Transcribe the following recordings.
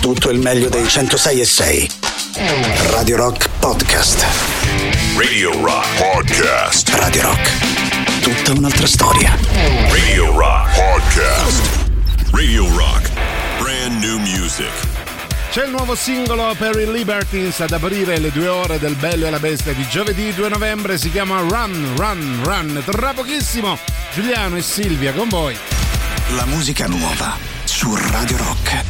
tutto il meglio dei 106 e 6. Radio Rock Podcast. Radio Rock Podcast. Radio Rock. Tutta un'altra storia. Radio Rock Podcast. Radio Rock. Brand new music. C'è il nuovo singolo per i Libertines ad aprire le due ore del Bello e la Bestia di giovedì 2 novembre. Si chiama Run, Run, Run. Tra pochissimo Giuliano e Silvia con voi. La musica nuova su Radio Rock.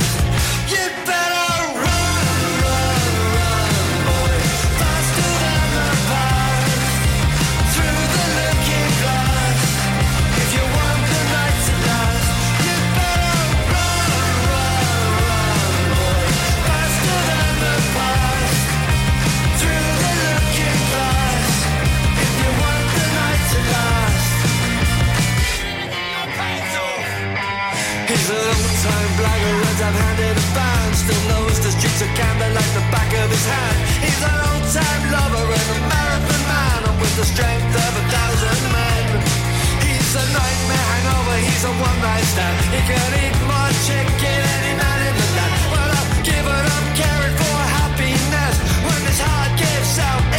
I've handed a band Still knows the streets of Camden like the back of his hand. He's an old-time lover and a marathon man. And with the strength of a thousand men He's a nightmare hangover, he's a one-night stand. He can eat more chicken any man in the land. Well, I've given up caring for happiness. When this heart gives out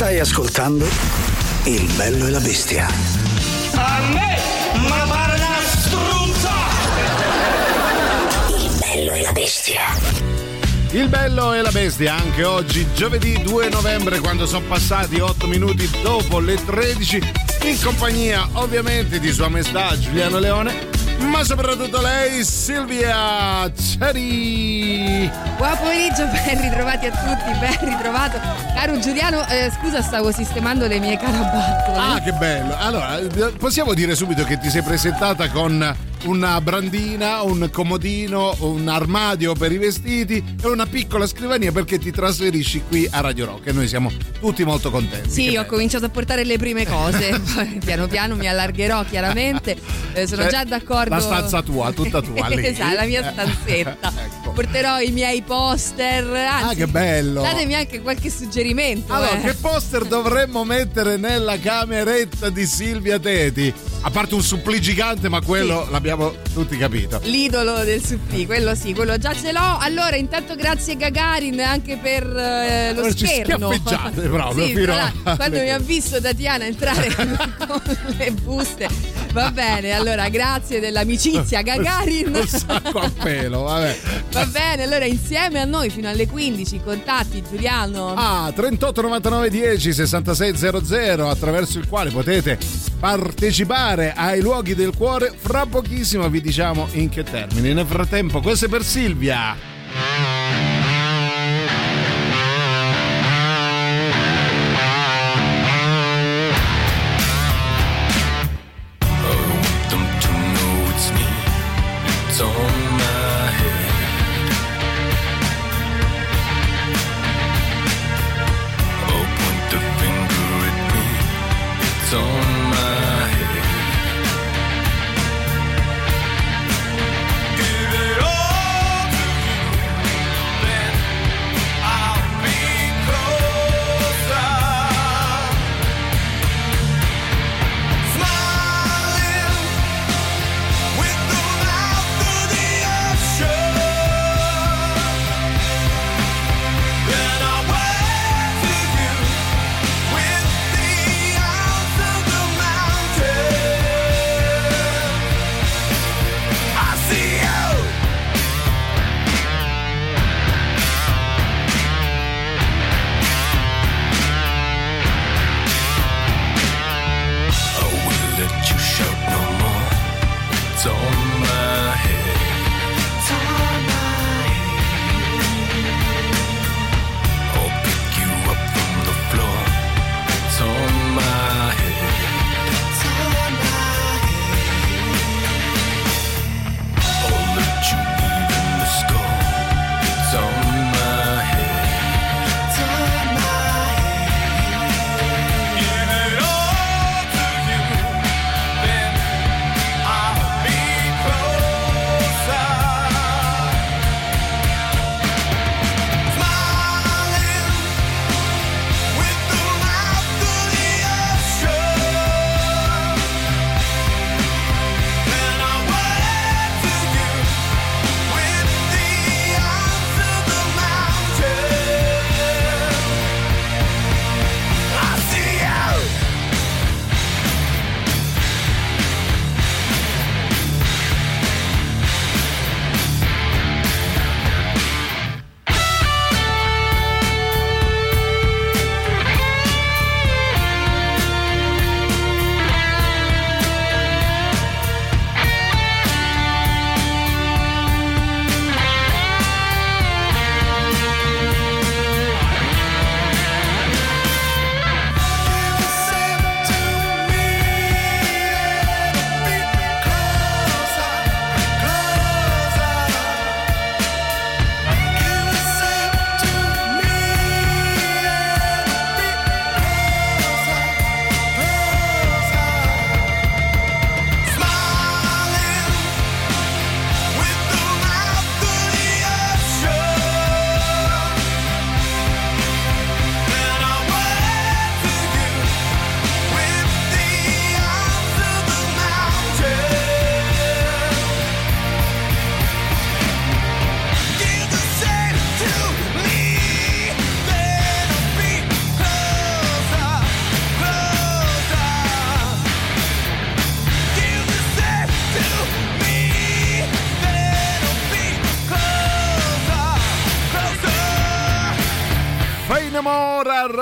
Stai ascoltando Il bello e la bestia. A me, ma pare una struzza! Il bello e la bestia. Il bello e la bestia anche oggi, giovedì 2 novembre, quando sono passati 8 minuti dopo le 13, in compagnia ovviamente di Sua Maestà Giuliano Leone, ma soprattutto lei, Silvia Ceri. Buon pomeriggio, ben ritrovati a tutti, ben ritrovato. Caro Giuliano, eh, scusa, stavo sistemando le mie carabattole. Ah, che bello! Allora, eh, possiamo dire subito che ti sei presentata con una brandina, un comodino, un armadio per i vestiti e una piccola scrivania perché ti trasferisci qui a Radio Rock e noi siamo tutti molto contenti. Sì, ho bello. cominciato a portare le prime cose, poi piano piano mi allargherò chiaramente, Eh, sono Cioè, già d'accordo. La stanza tua, tutta tua lì. esatto, la mia stanzetta. Ecco. Porterò i miei poster, anzi, Ah, che bello! datemi anche qualche suggerimento. Allora, eh. che poster dovremmo mettere nella cameretta di Silvia Teti? A parte un supplì gigante, ma quello l'abbiamo tutti capito. L'idolo del supplì, quello sì, quello già ce l'ho. Allora, intanto grazie Gagarin anche per eh, lo Averci scherno. schiaffeggiate proprio Sì, l'altro, a- quando mi ha visto Tatiana entrare con le buste. Va bene, allora grazie dell'amicizia Gagarin. Un sacco a pelo, vabbè. Va bene, allora insieme a noi fino alle 15 contatti Giuliano. Ah, 38 99 10 66 00 attraverso il quale potete partecipare ai luoghi del cuore. Fra pochissimo vi diciamo in che termini. Nel frattempo, questo è per Silvia.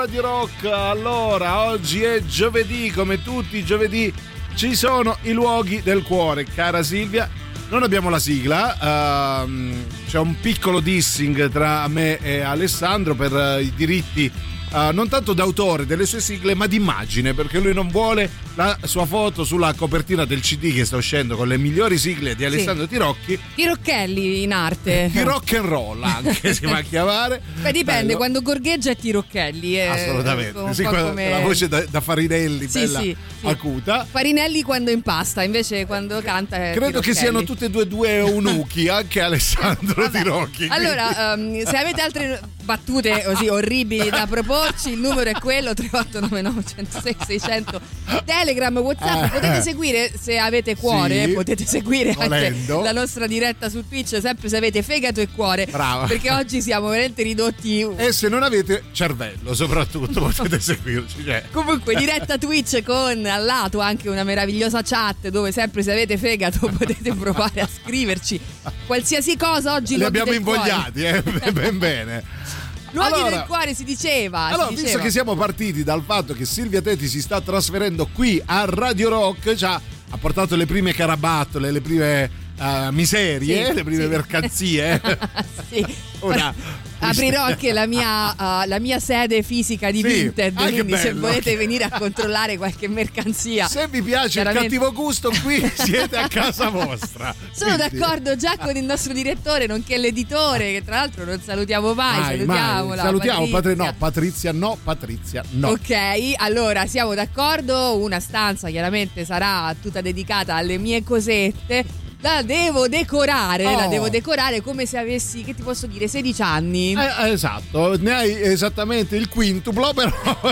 Radio Rock. Allora, oggi è giovedì, come tutti i giovedì ci sono i luoghi del cuore. Cara Silvia, non abbiamo la sigla, ehm, c'è un piccolo dissing tra me e Alessandro per eh, i diritti eh, non tanto d'autore delle sue sigle, ma d'immagine, perché lui non vuole la sua foto sulla copertina del CD che sta uscendo con le migliori sigle di Alessandro Tirocchi, Tirocchelli in arte. di rock and roll anche si va a chiamare. Beh, dipende, Bello. quando gorgheggia è Tirocchelli. È Assolutamente, un sì, come- la voce da, da Farinelli, Sì, bella sì, sì. acuta. Farinelli quando impasta, invece quando canta Credo che siano tutte e due due eunuchi, anche Alessandro. Tirocchi. Allora, ehm, se avete altre battute così orribili da proporci, il numero è quello 3899 106 600 Telegram, Whatsapp, Eh. potete seguire se avete cuore, Sì. potete seguire Volendo. anche la nostra diretta su Twitch, sempre se avete fegato e cuore. Brava. Perché oggi siamo veramente ridotti E se non avete cervello, soprattutto, potete seguirci. Cioè. Comunque, diretta Twitch con al lato anche una meravigliosa chat dove sempre se avete fegato potete provare a scriverci qualsiasi cosa oggi. Li abbiamo invogliati, eh? ben bene. Luoghi Allora- del cuore si diceva. si Allora, visto diceva. che siamo partiti dal fatto che Silvia Tetti si sta trasferendo qui a Radio Rock, già ha portato le prime carabattole, le prime eh, miserie, Sì, le prime sì. mercanzie. sì. Una- Aprirò anche la mia, uh, la mia sede fisica di Sì, Vinted, ah, quindi se volete venire a controllare qualche mercanzia. Se vi piace Chiaramente- il cattivo gusto, qui siete a casa vostra. Sono Quindi- d'accordo già con il nostro direttore, nonché l'editore, che tra l'altro non salutiamo mai. Mai, salutiamola. mai. Salutiamo Patri- Patrizia. no, Patrizia no, Patrizia no. Ok, allora siamo d'accordo. Una stanza chiaramente sarà tutta dedicata alle mie cosette. La devo decorare, Oh. la devo decorare come se avessi, che ti posso dire, 16 anni. Eh, eh, esatto, ne hai esattamente il quintuplo, però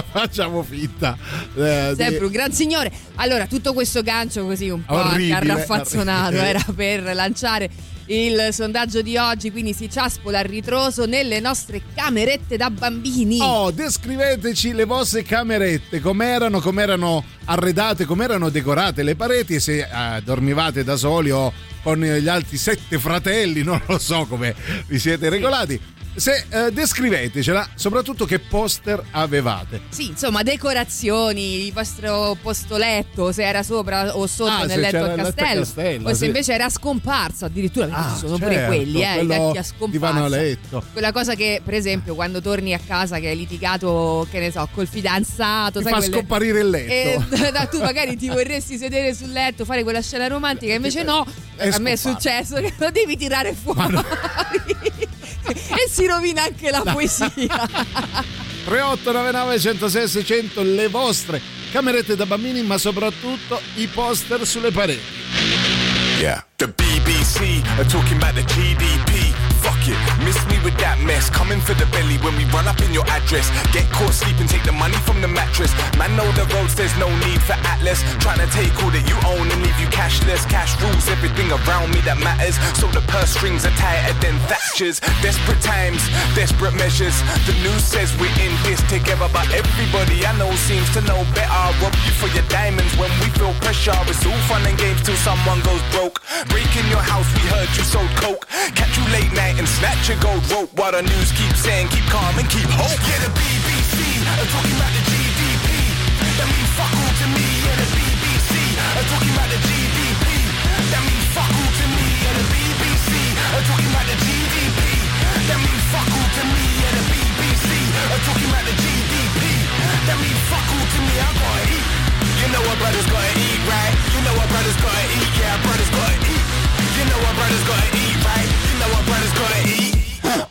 facciamo finta. eh, di- Sempre un gran signore. Allora, tutto questo gancio così un po' Orribile, anche arraffazzonato orribile. era per lanciare il sondaggio di oggi, quindi si ciaspola a ritroso nelle nostre camerette da bambini. Oh, descriveteci le vostre camerette, com'erano, com'erano arredate, com'erano decorate le pareti e se eh, dormivate da soli o con gli altri sette fratelli, non lo so come vi siete regolati. Se eh, descrivetecela, soprattutto che poster avevate. Sì, insomma, decorazioni, il vostro posto letto, se era sopra o sotto Ah, nel letto c'era a il letto a castello, Castello, o se sì. invece era scomparso, addirittura Ah, ci sono pure certo, quelli, eh, i vecchi a scomparsa. a letto. Quella cosa che, per esempio, quando torni a casa che hai litigato, che ne so, col fidanzato, Ti sai fa quelle- scomparire il letto. E da- tu magari ti vorresti sedere sul letto, fare quella scena romantica, invece no. È a me è scomparso. successo che lo devi tirare fuori. e si rovina anche la poesia. 3899 106 600 le vostre camerette da bambini, ma soprattutto i poster sulle pareti. Yeah. The BBC are talking about the GDP. Fuck it, miss me with that mess. Coming for the belly when we run up in your address. Get caught sleeping, take the money from the mattress. Man, know the roads, there's no need for Atlas. Trying to take all that you own and leave you cashless. Cash rules everything around me that matters. So the purse strings are tighter than Thatcher's. Desperate times, desperate measures. The news says we're in this together, but everybody I know seems to know better. Rob you for your diamonds when we feel pressure. It's all fun and games till someone goes broke. Breaking your house, we heard you sold coke. Catch you late night and snatch your gold rope. While the news keeps saying keep calm and keep hope. Yeah, the BBC are talking about the GDP. That means fuck all to me. Yeah, the BBC are talking about the GDP. That means fuck all to me. Yeah, the BBC are talking about the GDP. That means fuck all to me. Yeah, the BBC are talking about the GDP. That means fuck all to me. I gotta eat. You know what brothers gotta eat, right? You know what brothers gotta eat. Yeah, brothers gotta eat. You know what brothers gotta eat,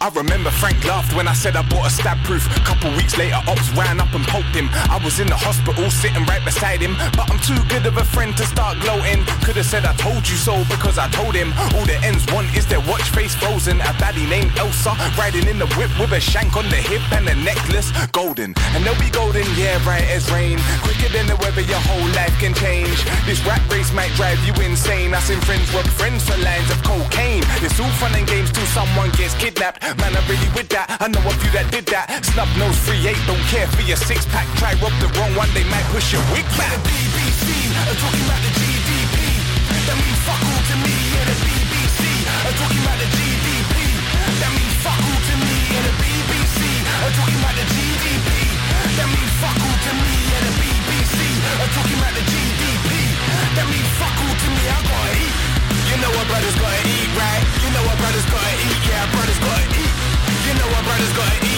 I remember Frank laughed when I said I bought a stab proof. Couple weeks later, Ops ran up and poked him. I was in the hospital sitting right beside him. But I'm too good of a friend to start gloating. Could have said I told you so because I told him. All the ends want is their watch face frozen. A baddie named Elsa riding in the whip with a shank on the hip and a necklace golden. And they'll be golden, yeah, right as rain. Quicker than the weather, your whole life can change. This rat race might drive you insane. I seen friends rob friends for lines of cocaine. It's all fun and games till someone gets kidnapped. Man, I'm really with that. I know a few that did that. Snub nose, free eight, don't care for your six pack. Try rob the wrong one, they might push your wig back. The BBC are uh, talking about the GDP. That means fuck all to me. Yeah, the BBC are uh, talking about the GDP. That means fuck all to me. Yeah, the BBC are uh, talking about the GDP. That means fuck all to me. Yeah, the BBC are talking about the GDP. That means fuck all to me. I gotta eat. You know what brothers gotta eat, know what brothers gotta eat. Yeah, brothers gotta eat. You know what brothers gotta eat,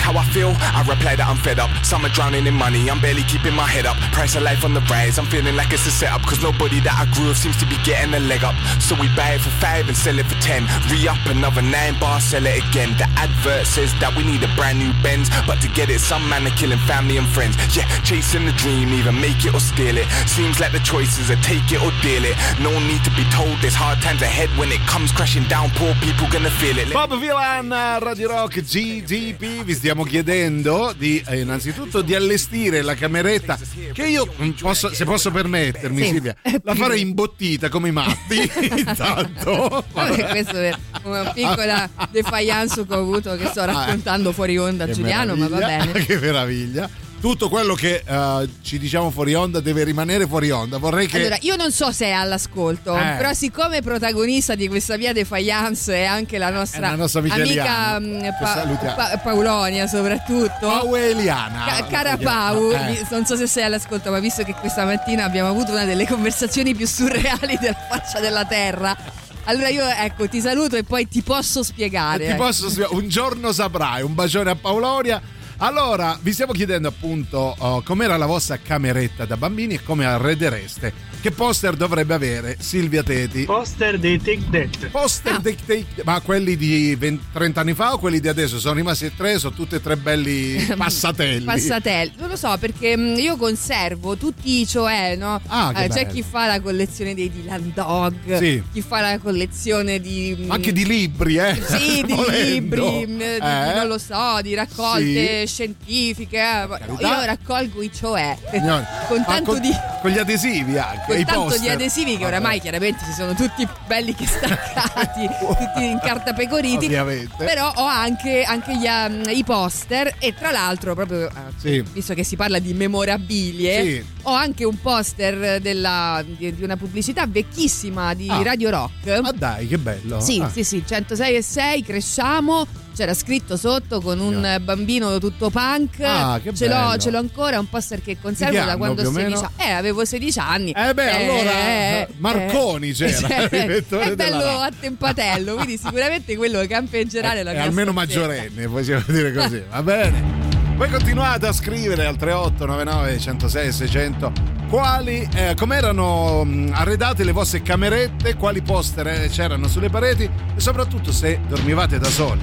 ask how I feel, I reply that I'm fed up. Some are drowning in money, I'm barely keeping my head up. Price of life on the rise, I'm feeling like it's a setup. Cause nobody that I grew up seems to be getting a leg up. So we buy it for five and sell it for ten. Re up another nine bar, sell it again. The advert says that we need a brand new Benz. But to get it, some man are killing family and friends. Yeah, chasing the dream, either make it or steal it. Seems like the choices are take it or deal it. No need to be told there's hard times ahead when it comes crashing down. Poor people gonna feel it. Bob Villan, uh, Radio Rock, GDP. Vi stiamo chiedendo di eh, innanzitutto di allestire la cameretta che io mm, posso, se posso permettermi Sì. Silvia, la farei imbottita come i matti intanto. Vabbè, questo è una piccola defiance che ho avuto che sto raccontando fuori onda a Che Giuliano, ma va bene. Che meraviglia. Tutto quello che eh, ci diciamo fuori onda deve rimanere fuori onda. Vorrei che Allora, io non so se è all'ascolto, Eh. però siccome protagonista di questa via defiance è anche la nostra, È la nostra amica amica che Pa-. Pa- Paolonia soprattutto. Pau e Eliana. Ca- cara la Pau. Eh. non so se sei all'ascolto, ma visto che questa mattina abbiamo avuto una delle conversazioni più surreali della faccia della terra, allora io ecco ti saluto e poi ti posso spiegare. Ti ecco. posso spiegare, un giorno saprai, un bacione a Paolonia. Allora, vi stiamo chiedendo appunto oh, com'era la vostra cameretta da bambini e come arredereste. Che poster dovrebbe avere Silvia Teti? Poster dei Take That. Poster Ah. dei- dei- ma quelli di 20 30 anni fa o quelli di adesso? Sono rimasti e tre, sono tutti e tre belli passatelli. Passatelli, non lo so perché mh, io conservo tutti cioè, no? Ah, che Eh, c'è bello. chi fa la collezione dei Dylan Dog, Sì. chi fa la collezione di. mh, Anche di libri, eh? Sì, di libri, di- Eh? non lo so, di raccolte scientifiche. eh. Io raccolgo i cioè Signori, con tanto con, di. con gli adesivi anche. Con i tanto poster. di adesivi che oramai Vabbè. chiaramente si sono tutti belli che staccati, tutti in carta pecoriti. Ovviamente. Però ho anche, anche gli, um, i poster e tra l'altro proprio eh, Sì. visto che si parla di memorabilie, Sì. ho anche un poster della- di, di una pubblicità vecchissima di Ah. Radio Rock. Ma dai, che bello. Sì, Ah. sì, sì, 106 e 6, cresciamo. C'era scritto sotto con un Signore. bambino tutto punk. Ah, che ce, l'ho, ce l'ho ancora, un poster che conservo che da anno, quando più ho o 16 meno? anni. Eh, avevo 16 anni. Eh beh, allora, eh, Marconi c'era, direttore è bello Rai. a tempatello, quindi sicuramente quello che campeggerà nella è mia almeno stanzetta. maggiorenne, possiamo dire così. Va bene. Poi continuate a scrivere al 3899 106 600 quali, eh, come erano arredate le vostre camerette, quali poster eh, c'erano sulle pareti e soprattutto se dormivate da soli.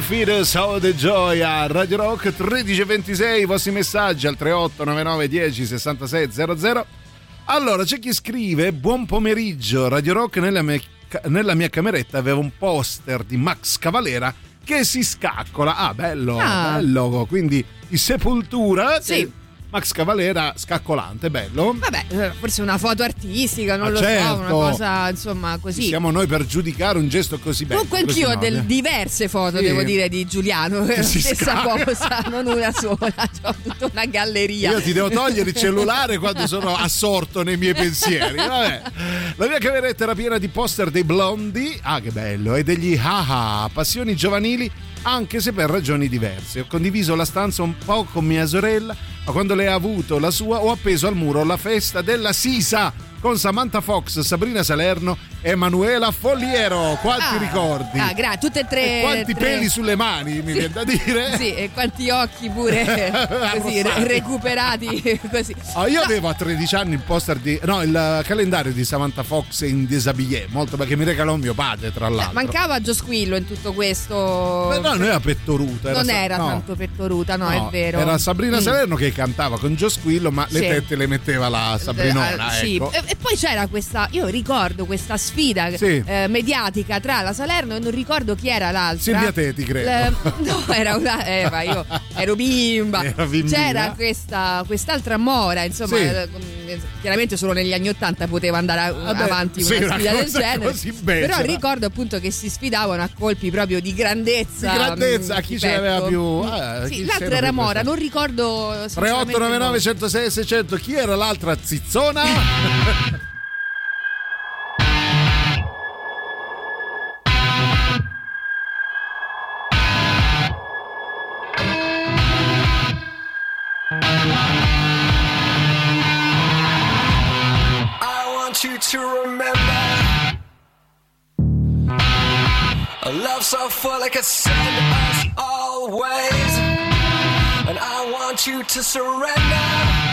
The Fetus Oh the Joy a Radio Rock 1326 i vostri messaggi al 3899 10 66 00 allora c'è chi scrive buon pomeriggio Radio Rock nella mia, nella mia cameretta aveva un poster di Max Cavalera che si scaccola ah bello Ah. bello quindi di Sepultura Sì. Che- Max Cavalera scaccolante bello Vabbè, eh, forse una foto artistica, non Ah, lo certo. so, una cosa insomma così. siamo noi per giudicare un gesto così bello Comunque anch'io ho del- diverse foto, Sì. devo dire, di Giuliano. Si stessa scacca. cosa, non una sola. Ho tutta una galleria. Io ti devo togliere il cellulare quando sono assorto nei miei pensieri. Vabbè. La mia cameretta era piena di poster dei blondi, ah che bello, e degli haha, passioni giovanili, anche se per ragioni diverse. Ho condiviso la stanza un po' con mia sorella, ma quando lei ha avuto la sua ho appeso al muro la festa della Sisa con Samantha Fox, Sabrina Salerno Emanuela Folliero. Quanti Ah, ricordi? Ah, gra- tutte e tre. E quanti tre- peli sulle mani, mi viene da dire. Sì, e quanti occhi pure così re- recuperati così. Ah, io avevo a 13 anni il poster di. No, il calendario di Samantha Fox in Desabillé, molto perché mi regalò mio padre, tra l'altro. Mancava Gio Squillo in tutto questo. Beh, no, non era pettoruta. non sa- era no. tanto pettoruta, no, No, è vero. Era Sabrina Mm. Salerno che cantava con Gio Squillo, ma le Sì. tette le metteva la Sabrinona. Eh, sì. ecco. E, e poi c'era questa, io ricordo questa sfida Sì. eh, mediatica tra la Salerno e non ricordo chi era l'altra. Silvia Teti, credo. Le- no, era una. Eh, ma io ero bimba. Era. C'era questa, quest'altra mora, insomma, Sì. eh, chiaramente solo negli anni Ottanta poteva andare a- Vabbè, avanti sì, una una sfida del cosa genere. Però ricordo appunto che si sfidavano a colpi proprio di grandezza. Di grandezza, mm, a chi ce l'aveva più- Mm. ah, sì, l'altra era Mora, non ricordo. sinceramente il 3899 nome. 106 600 chi era l'altra zizzona? so full it could send us always. And I want you to surrender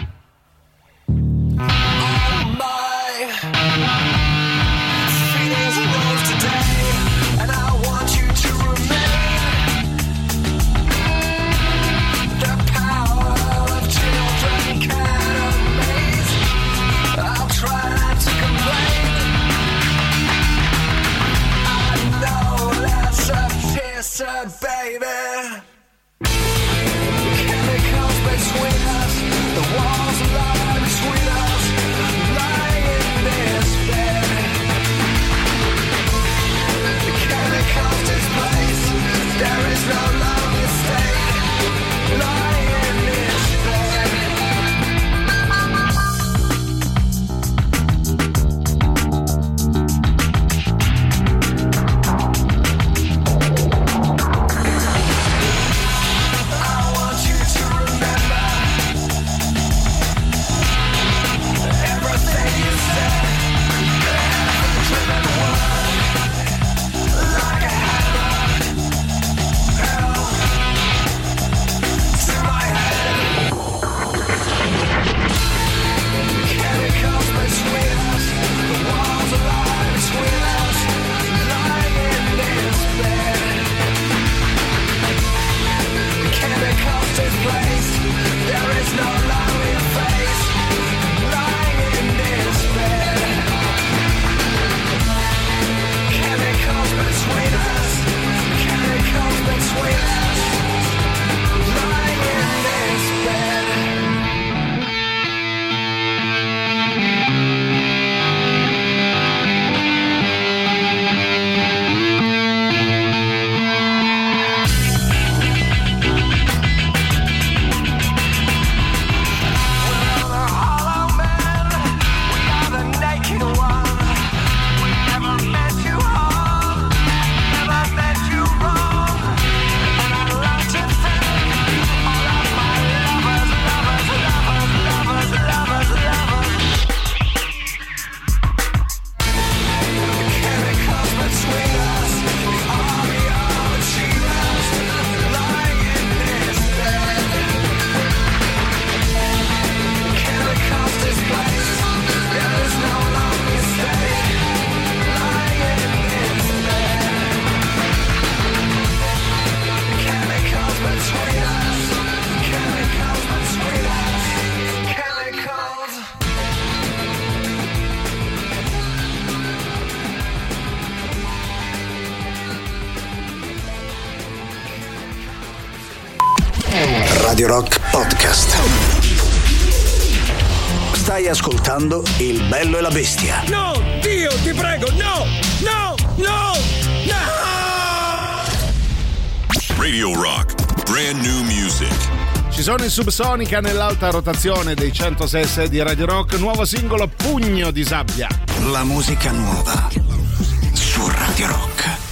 baby. Radio Rock Podcast. Stai ascoltando Il bello e la bestia. No, Dio, ti prego, no, no, no, no! Radio Rock. Brand new music. Ci sono in Subsonica nell'alta rotazione dei 106 di Radio Rock, nuovo singolo Pugno di sabbia. La musica nuova su Radio Rock.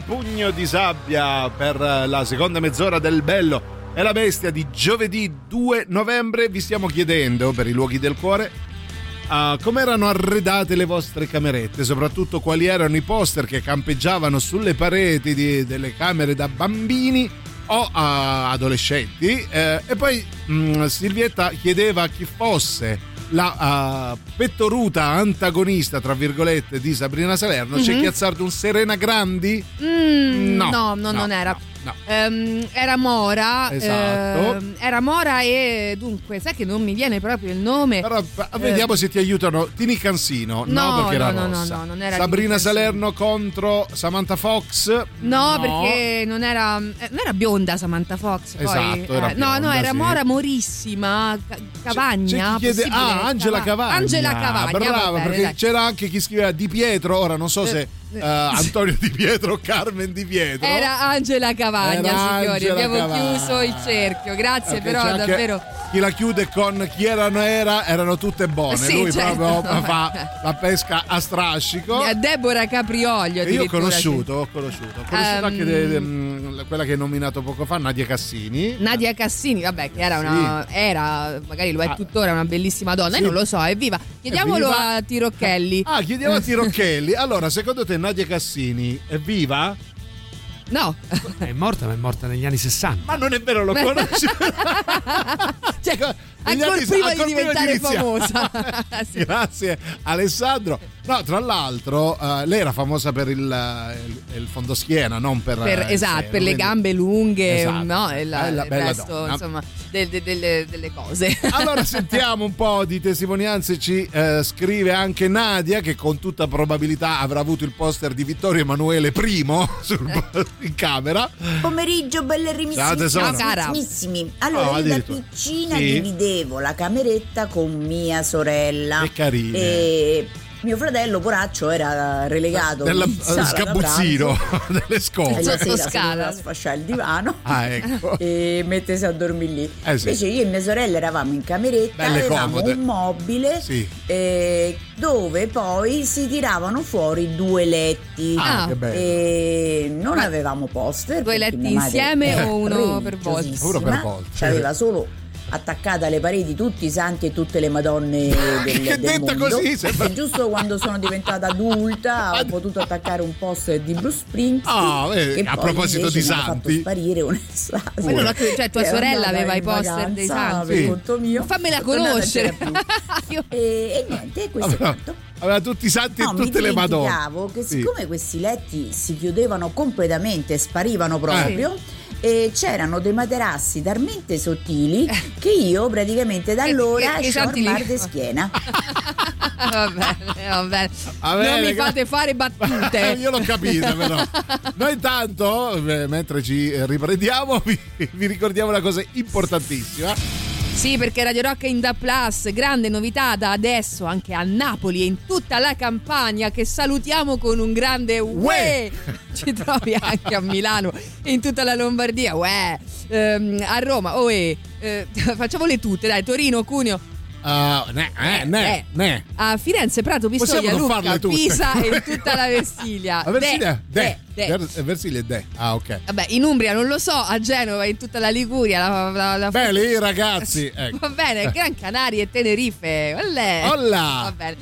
Pugno di sabbia per la seconda mezz'ora del bello e la bestia di giovedì 2 novembre. Vi stiamo chiedendo per i luoghi del cuore uh, come erano arredate le vostre camerette, soprattutto quali erano i poster che campeggiavano sulle pareti di- delle camere da bambini o uh, adolescenti. Eh, e poi mm, Silvietta chiedeva chi fosse la uh, pettoruta antagonista, tra virgolette, di Sabrina Salerno. C'è Mhm. chi ha azzardato un Serena Grandi? Mm, No, no, no, no, non era. no, no. Ehm, era Mora. Esatto. ehm, era Mora e dunque, sai che non mi viene proprio il nome. Però eh, vediamo se ti aiutano. Tini Cansino, no, No, perché era no, no, rossa. no, non era Sabrina. Salerno contro Samantha Fox. No, perché non era, eh, non era bionda Samantha Fox. Poi, Esatto, era eh, no, no, bionda, era sì. Mora Morissima. Ca- Cavagna. C'è chi chiede, ah, Angela Cava- Cavagna. Angela Cavagna. Brava, va bene, perché dai. c'era anche chi scriveva Di Pietro. Ora non so se eh, Antonio Di Pietro Carmen Di Pietro. Era Angela Cavagna, Era signori. Angela Abbiamo Cavagna. chiuso il cerchio. Grazie, Perché però davvero. Chi la chiude con chi erano era, erano tutte buone. Sì, Lui certo. proprio fa la pesca a strascico. Eh, Deborah Caprioglio. Io ho conosciuto, ho conosciuto, ho conosciuto Ehm, anche de- de- mh, quella che hai nominato poco fa, Nadia Cassini. sì. Nadia Cassini, vabbè, che era una. Era, magari lo è Ah. tuttora, una bellissima donna. Sì. Io non lo so, è viva. Chiediamolo viva? a Tirocchelli. Ah, chiediamo a Tirocchelli. Allora, secondo te Nadia Cassini è viva? No, È morta, ma è morta negli anni 60. Ma non è vero, lo conosci. cioè, ancora prima ancora di diventare iniziare. famosa. Sì. Grazie Alessandro. No, tra l'altro, eh, lei era famosa per il, il, il fondoschiena, non per. Per- eh, esatto, seno, per le gambe lunghe, Esatto. no, e la- Bella, il bella resto, donna. insomma, de- de- delle, delle cose. Allora sentiamo un po' di testimonianze, ci eh, scrive anche Nadia che con tutta probabilità avrà avuto il poster di Vittorio Emanuele I sul- in camera. Pomeriggio, belle Ciao, tesoro. Ciao, rimissimi. Allora, Oh, io da piccina Sì. dividevo la cameretta con mia sorella. Che carine. E mio fratello, poraccio, era relegato da scabuzzino pranzo. delle E la sera si Sottoscala. doveva sfasciare il divano Ah, ecco. e mettersi a dormire lì. Eh sì. Invece io e mia sorella eravamo in cameretta, Belle avevamo comode. un mobile Sì. eh, dove poi si tiravano fuori due letti. Ah, Ah. che bello. E non avevamo poster. Due letti insieme o uno per volta? Uno per volta. C'aveva solo attaccate alle pareti tutti i santi e tutte le madonne del, Che del detta mondo. così sembra- E giusto quando sono diventata adulta ho potuto attaccare un poster di Bruce Springsteen vedi, che a proposito di mi santi. fatto sparire un'estate lo- cioè, tua è sorella aveva i poster dei vacanza santi? per Sì. conto mio Fammela è conoscere. e, e niente questo è Aveva, quanto aveva tutti i santi No, e mi tutte le madonne. dimenticavo che Sì. siccome questi letti si chiudevano completamente, sparivano proprio, e c'erano dei materassi talmente sottili che io praticamente da allora ho li- mal di schiena. va bene, va bene. Va bene, non mi fate fare battute. Io l'ho capito però. Noi intanto, eh, mentre ci eh, riprendiamo, vi, vi ricordiamo una cosa importantissima. Sì, perché Radio Rock è in Da Plus, grande novità da adesso anche a Napoli e in tutta la campagna che salutiamo con un grande uè. Ci trovi anche a Milano e in tutta la Lombardia, uè. Ehm, a Roma, oe. Eh, facciamole tutte, dai, Torino, Cuneo, Ah, ne, eh, ne, Eh. ne. a Firenze, Prato, Pistoia, Lucca. Pisa e in tutta la Versilia. A Versilia? De, De. de, de. Ver- Versilia è De. Ah, ok. Vabbè, in Umbria non lo so, a Genova, in tutta la Liguria, la, la, la Beh, lì ragazzi, ecco. Va bene, Gran Canaria e Tenerife. Olè. Olla. Va bene.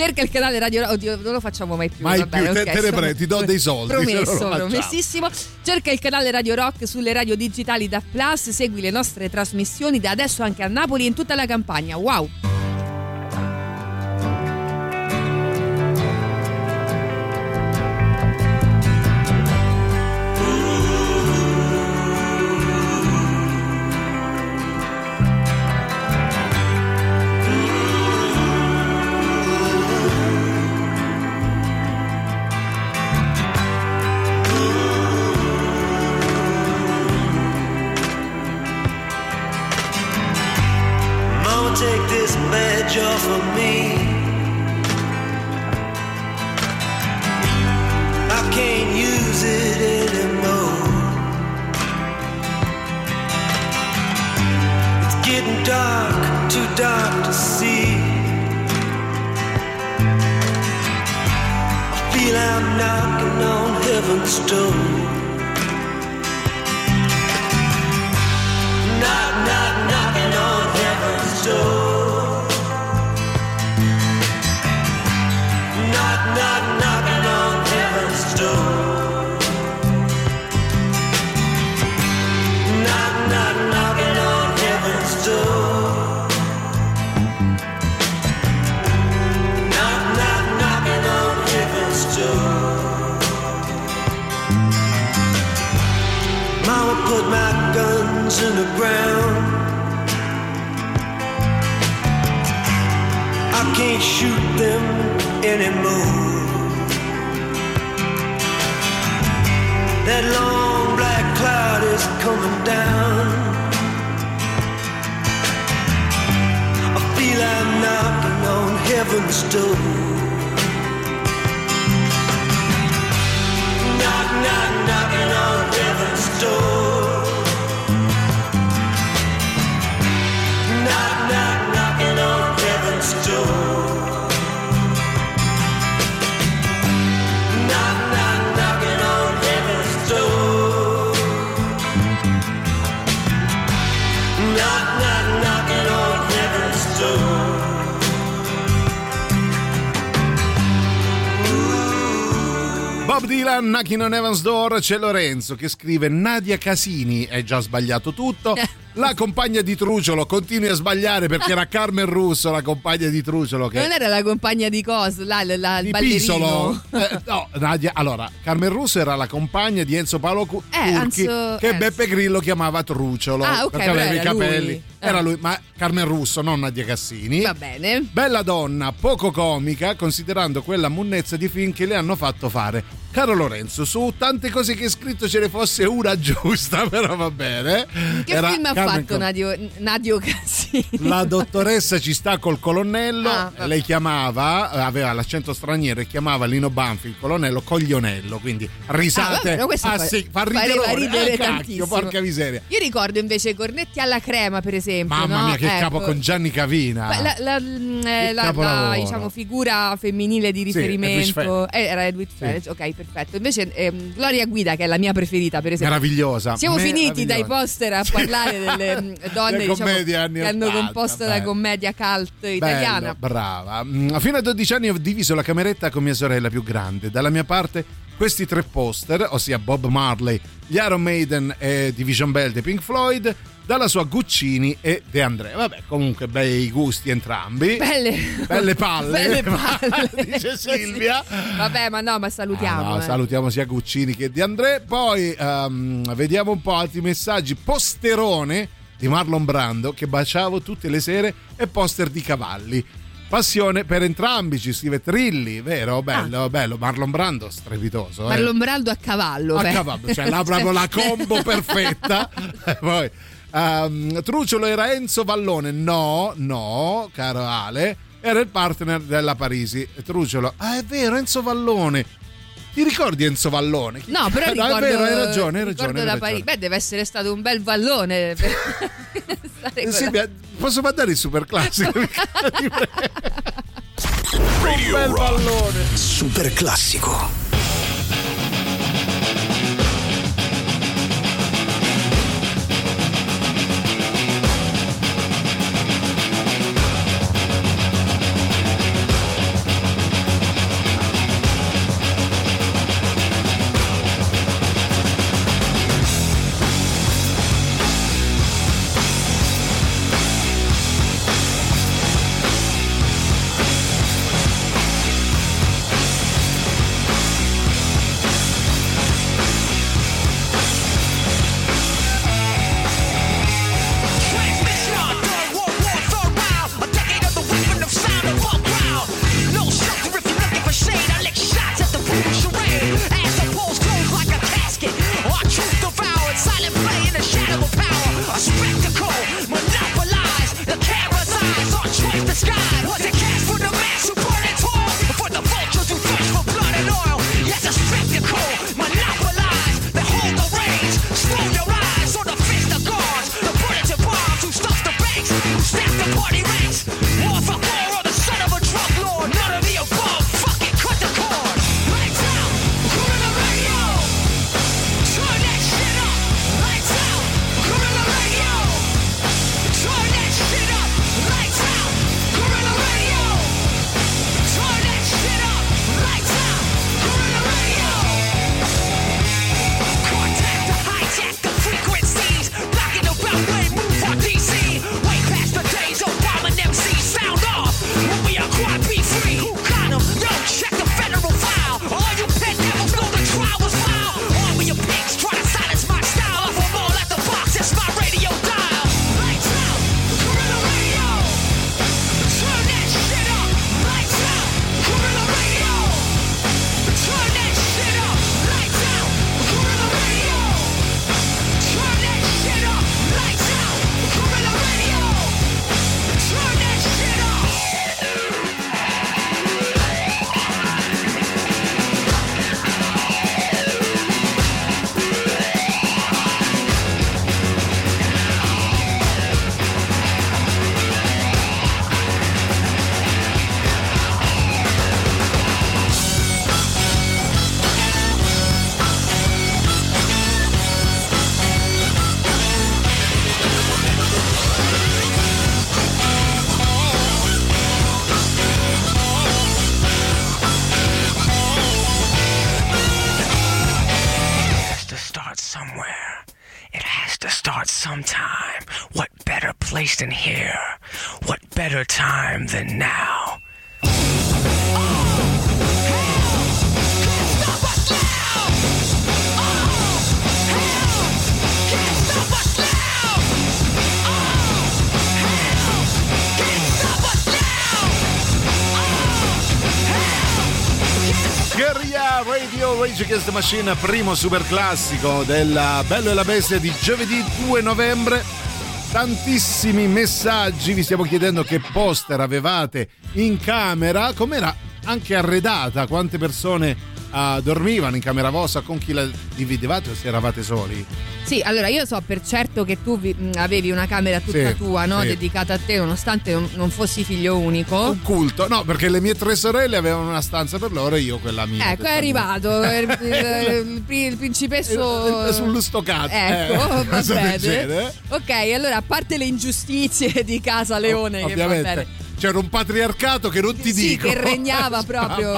Cerca il canale Radio Oddio, non lo facciamo mai più. Mai va bene, più, te- ok, te ne pre- ti do dei soldi, Promesso, promessissimo. Cerca il canale Radio Rock sulle radio digitali da Plus. Segui le nostre trasmissioni da adesso anche a Napoli e in tutta la campagna. Wow. Knocking on heaven's door. Dylan, Knocking on Evans Door, c'è Lorenzo che scrive Nadia Casini, è già sbagliato tutto. La compagna di Truciolo continui a sbagliare perché era Carmen Russo, la compagna di Truciolo che Non era la compagna di Cos, la, la- il di. Pisolo. Eh, no, Nadia, allora, Carmen Russo era la compagna di Enzo Paolo Cu- Eh, Turchi Enzo- che eh. Beppe Grillo chiamava Truciolo Ah, ok, perché aveva i era capelli. lui. Era Ah. lui, ma Carmen Russo, non Nadia Cassini. Va bene. Bella donna, poco comica, considerando quella monnezza di film che le hanno fatto fare. Caro Lorenzo, su tante cose che hai scritto ce ne fosse una giusta, però va bene. Che Era film ha Carmen fatto Nadio, Nadio Cassini? La dottoressa ci sta col colonnello, Ah, lei chiamava, aveva l'accento straniero e chiamava Lino Banfi il colonnello Coglionello, quindi risate. Ah, vabbè, ah, fa- sì, fa ridere, ridere eh, cacchio, tantissimo. porca miseria. Io ricordo invece Cornetti alla crema, per esempio. Mamma no? mia, che Ecco. capo con Gianni Cavina. La, la- mm, eh, la- la, diciamo, figura femminile di Sì, riferimento Fenech. eh, era Edwidge Fenech, ok, perfetto. Invece ehm, Gloria Guida, che è la mia preferita, per esempio. Meravigliosa. Siamo finiti dai poster a parlare delle mm, donne diciamo, che hanno 80, composto la bello. commedia cult italiana. Bello, brava. Mm, Fino a 12 anni ho diviso la cameretta con mia sorella più grande. Dalla mia parte questi tre poster, ossia Bob Marley, gli Iron Maiden e Division Bell dei Pink Floyd, dalla sua Guccini e De André. Vabbè, comunque bei gusti entrambi. Belle, Belle palle. Belle palle. Dice Silvia. Vabbè, ma no, ma salutiamo. Ah, no, eh. salutiamo sia Guccini che Di André. Poi ehm, vediamo un po' altri messaggi. Posterone di Marlon Brando che baciavo tutte le sere e poster di cavalli. Passione per entrambi, ci scrive Trilli, vero? Bello, bello. Marlon Brando, strepitoso. eh. Marlon Brando a cavallo. A beh. cavallo, cioè là proprio la combo perfetta. Poi ehm, Truciolo era Enzo Vallone. No, no, caro Ale, era il partner della Parisi. Truciolo, ah, è vero, Enzo Vallone. Ti ricordi Enzo Vallone? No, però No, ricordo, è vero, hai ragione, hai ragione. hai la ragione. Parigi. Beh, deve essere stato un bel vallone. per stare Eh, con Silvia, posso mandare il super classico? Radio bel Rock. pallone. Super classico. Machine, primo super classico del Bello e la Bestia di giovedì 2 novembre. Tantissimi messaggi, vi stiamo chiedendo che poster avevate in camera, com'era anche arredata, quante persone ah, dormivano in camera vostra, con chi la dividevate o se eravate soli? Sì, allora io so per certo che tu vi- mh, avevi una camera tutta Sì, tua, no? sì. dedicata a te, nonostante non, non fossi figlio unico. Un culto, no, perché le mie tre sorelle avevano una stanza per loro e io quella mia. Ecco, è arrivato il, il- il il principesso Il- sullo stoccato. Ecco, Eh, va bene. Ok, allora a parte le ingiustizie di casa Leone, che va Ovviamente bene. c'era un patriarcato che non ti Sì, dico. che regnava proprio.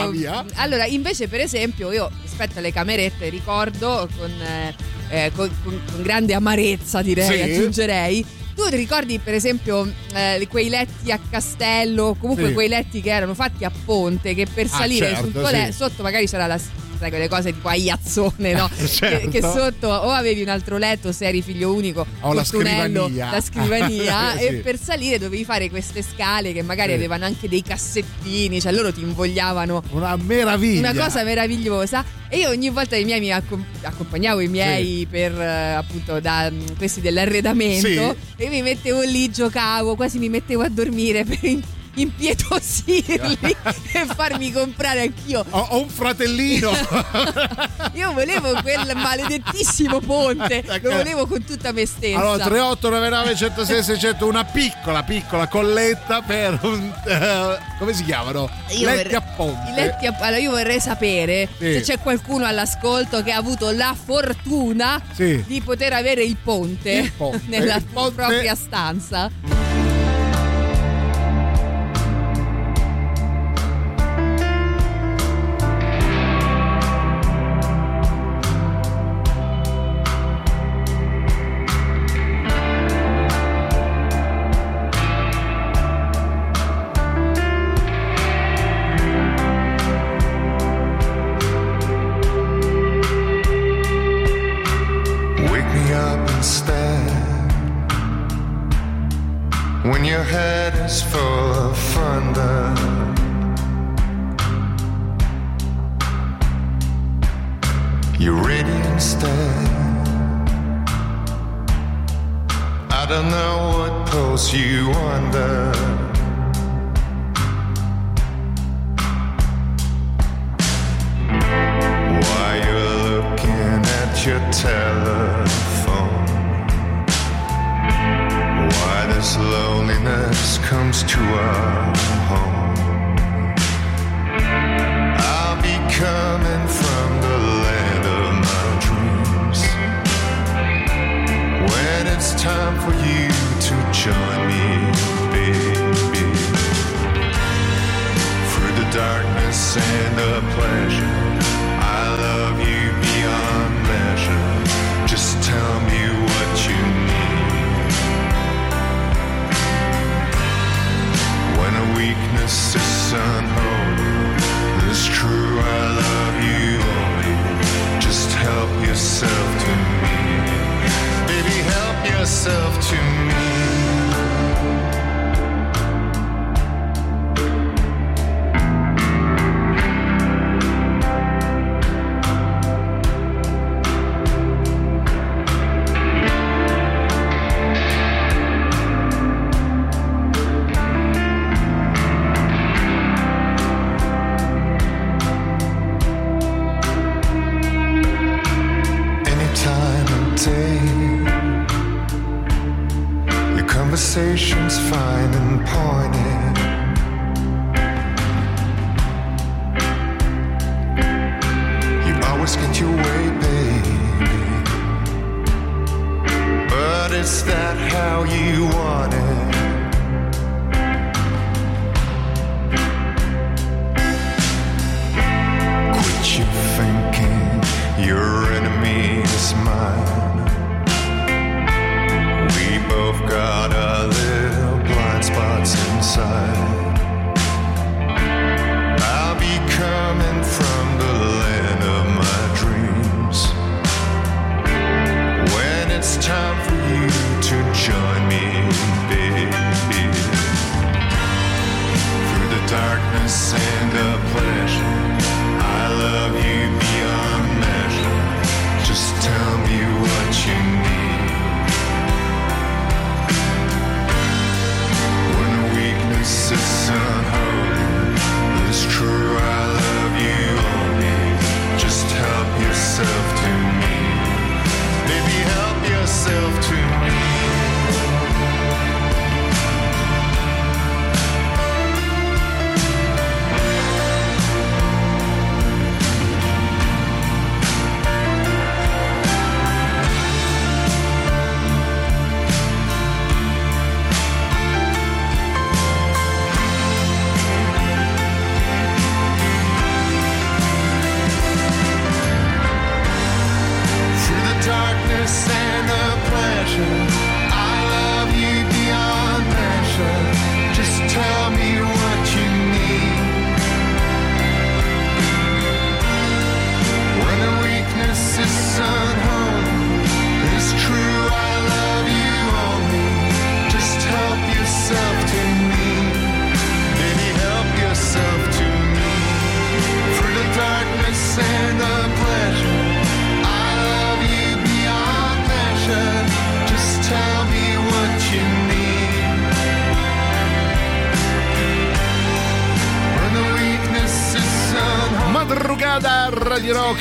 Allora, invece, per esempio, io rispetto alle camerette ricordo con, eh, eh, con- con- con grande amarezza, direi, Sì. aggiungerei. Tu ti ricordi, per esempio, eh, quei letti a castello, comunque Sì. quei letti che erano fatti a ponte, che per Ah, salire certo, sul tuo sì. sotto magari c'era la. Sai, quelle cose tipo aiazzone, no? Certo. che, che sotto o avevi un altro letto se eri figlio unico, O la scrivania. la scrivania, Sì. e per salire dovevi fare queste scale che magari Sì. avevano anche dei cassettini, cioè loro ti invogliavano Una meraviglia. una cosa meravigliosa e io ogni volta i miei mi accom- accompagnavo i miei per eh, appunto da mm, questi dell'arredamento Sì. e mi mettevo lì giocavo quasi mi mettevo a dormire per impietosirli e farmi comprare anch'io Ho, ho un fratellino. io volevo quel maledettissimo ponte lo volevo con tutta me stessa Allora, 3899 106 600, una piccola, piccola colletta per un. eh, come si chiamano? Io Letti vorrei- a ponte. Letti a- allora io vorrei sapere Sì. se c'è qualcuno all'ascolto che ha avuto la fortuna Sì. di poter avere il ponte, Il ponte. nella Il ponte- propria stanza.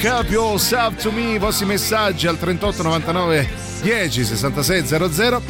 Rock Up Yourself to Me, i vostri messaggi al 38 99 10 66 00.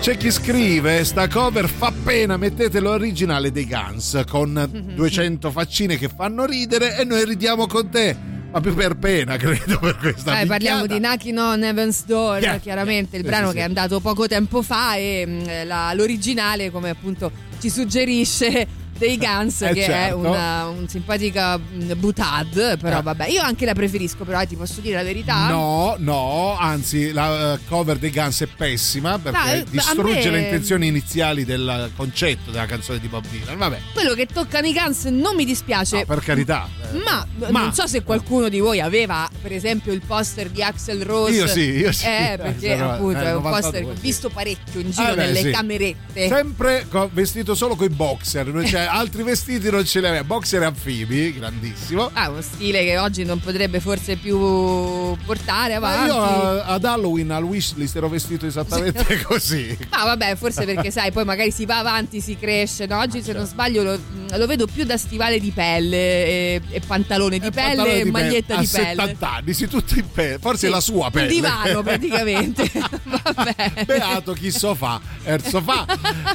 C'è chi scrive, sta cover fa pena, mettete l'originale dei Guns con 200 faccine che fanno ridere e noi ridiamo con te. Ma più per pena, credo, per questa Eh, parliamo di Knocking on Heaven's Door, Yeah. chiaramente il brano sì, che è andato poco tempo fa e mh, la- l'originale, come appunto ci suggerisce dei Guns, Eh, che è certo. una un simpatica mh, butad, però Eh. vabbè, io anche la preferisco, però eh, ti posso dire la verità. No, no, anzi la eh, cover dei Guns è pessima perché No, distrugge me- le intenzioni iniziali del concetto della canzone di Bob Dylan. Vabbè, Quello che toccano i Guns non mi dispiace. no, per carità. Eh. Ma, Ma- non so se qualcuno di voi aveva, per esempio, il poster di Axel Rose. Io sì, io sì. Eh, perché Però, appunto eh, è un 92, poster sì. visto parecchio in giro Eh beh, nelle sì. camerette. Sempre co- vestito solo con i boxer, c'è- altri vestiti non ce li aveva. Boxer anfibi, grandissimo. Ah, uno stile che oggi non potrebbe forse più portare Ma avanti. io a- ad Halloween al wishlist ero vestito esattamente così. Ma vabbè, forse perché sai, poi magari si va avanti, si cresce. No? Oggi, se non sbaglio, lo, lo vedo più da stivale di pelle e, e pantalone di pelle Pantalone e di maglietta a di pelle. 70 anni, sì, tutto in pelle. Forse Sì, la sua pelle. Un divano praticamente. vabbè. Beato chi sofà, er sofà.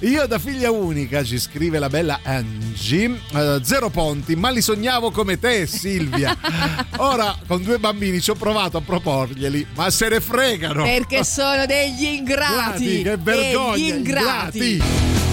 Io da figlia unica, ci scrive la bella Angie, eh, zero ponti, ma li sognavo come te Silvia. Ora con due bambini ci ho provato a proporglieli, ma se ne fregano. Perché sono degli ingrati. che vergogna, Degli ingrati. ingrati.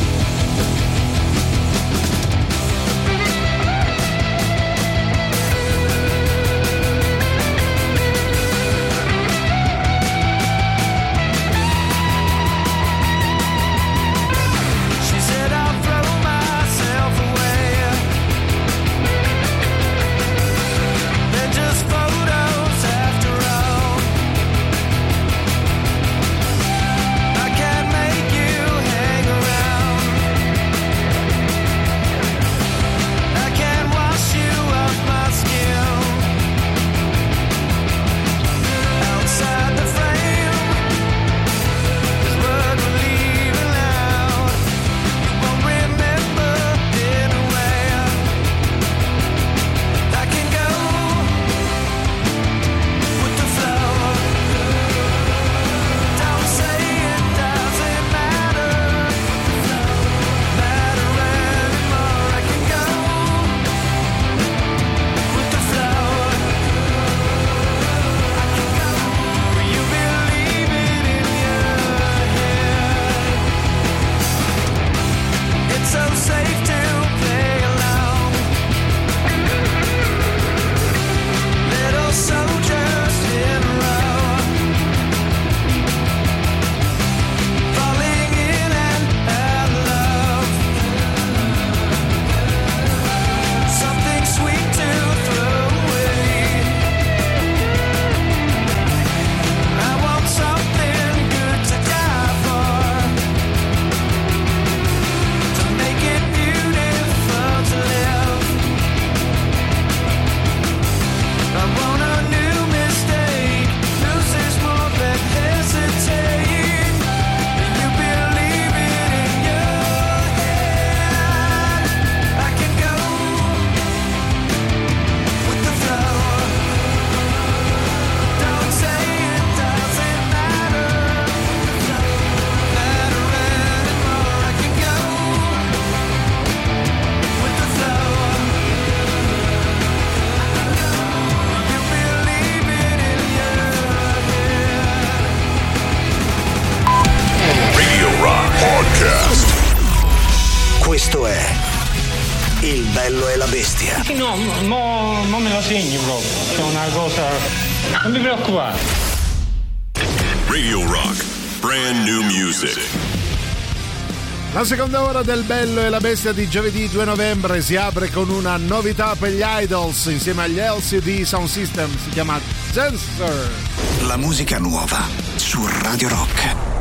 Il bello e la bestia. No, mo, mo me lo segni proprio. C'è una cosa. Non mi preoccupare. Radio Rock. Brand new music. La seconda ora del Bello e la Bestia di giovedì 2 novembre si apre con una novità per gli Idols insieme agli LCD Sound System, si chiama Sensor. La musica nuova su Radio Rock.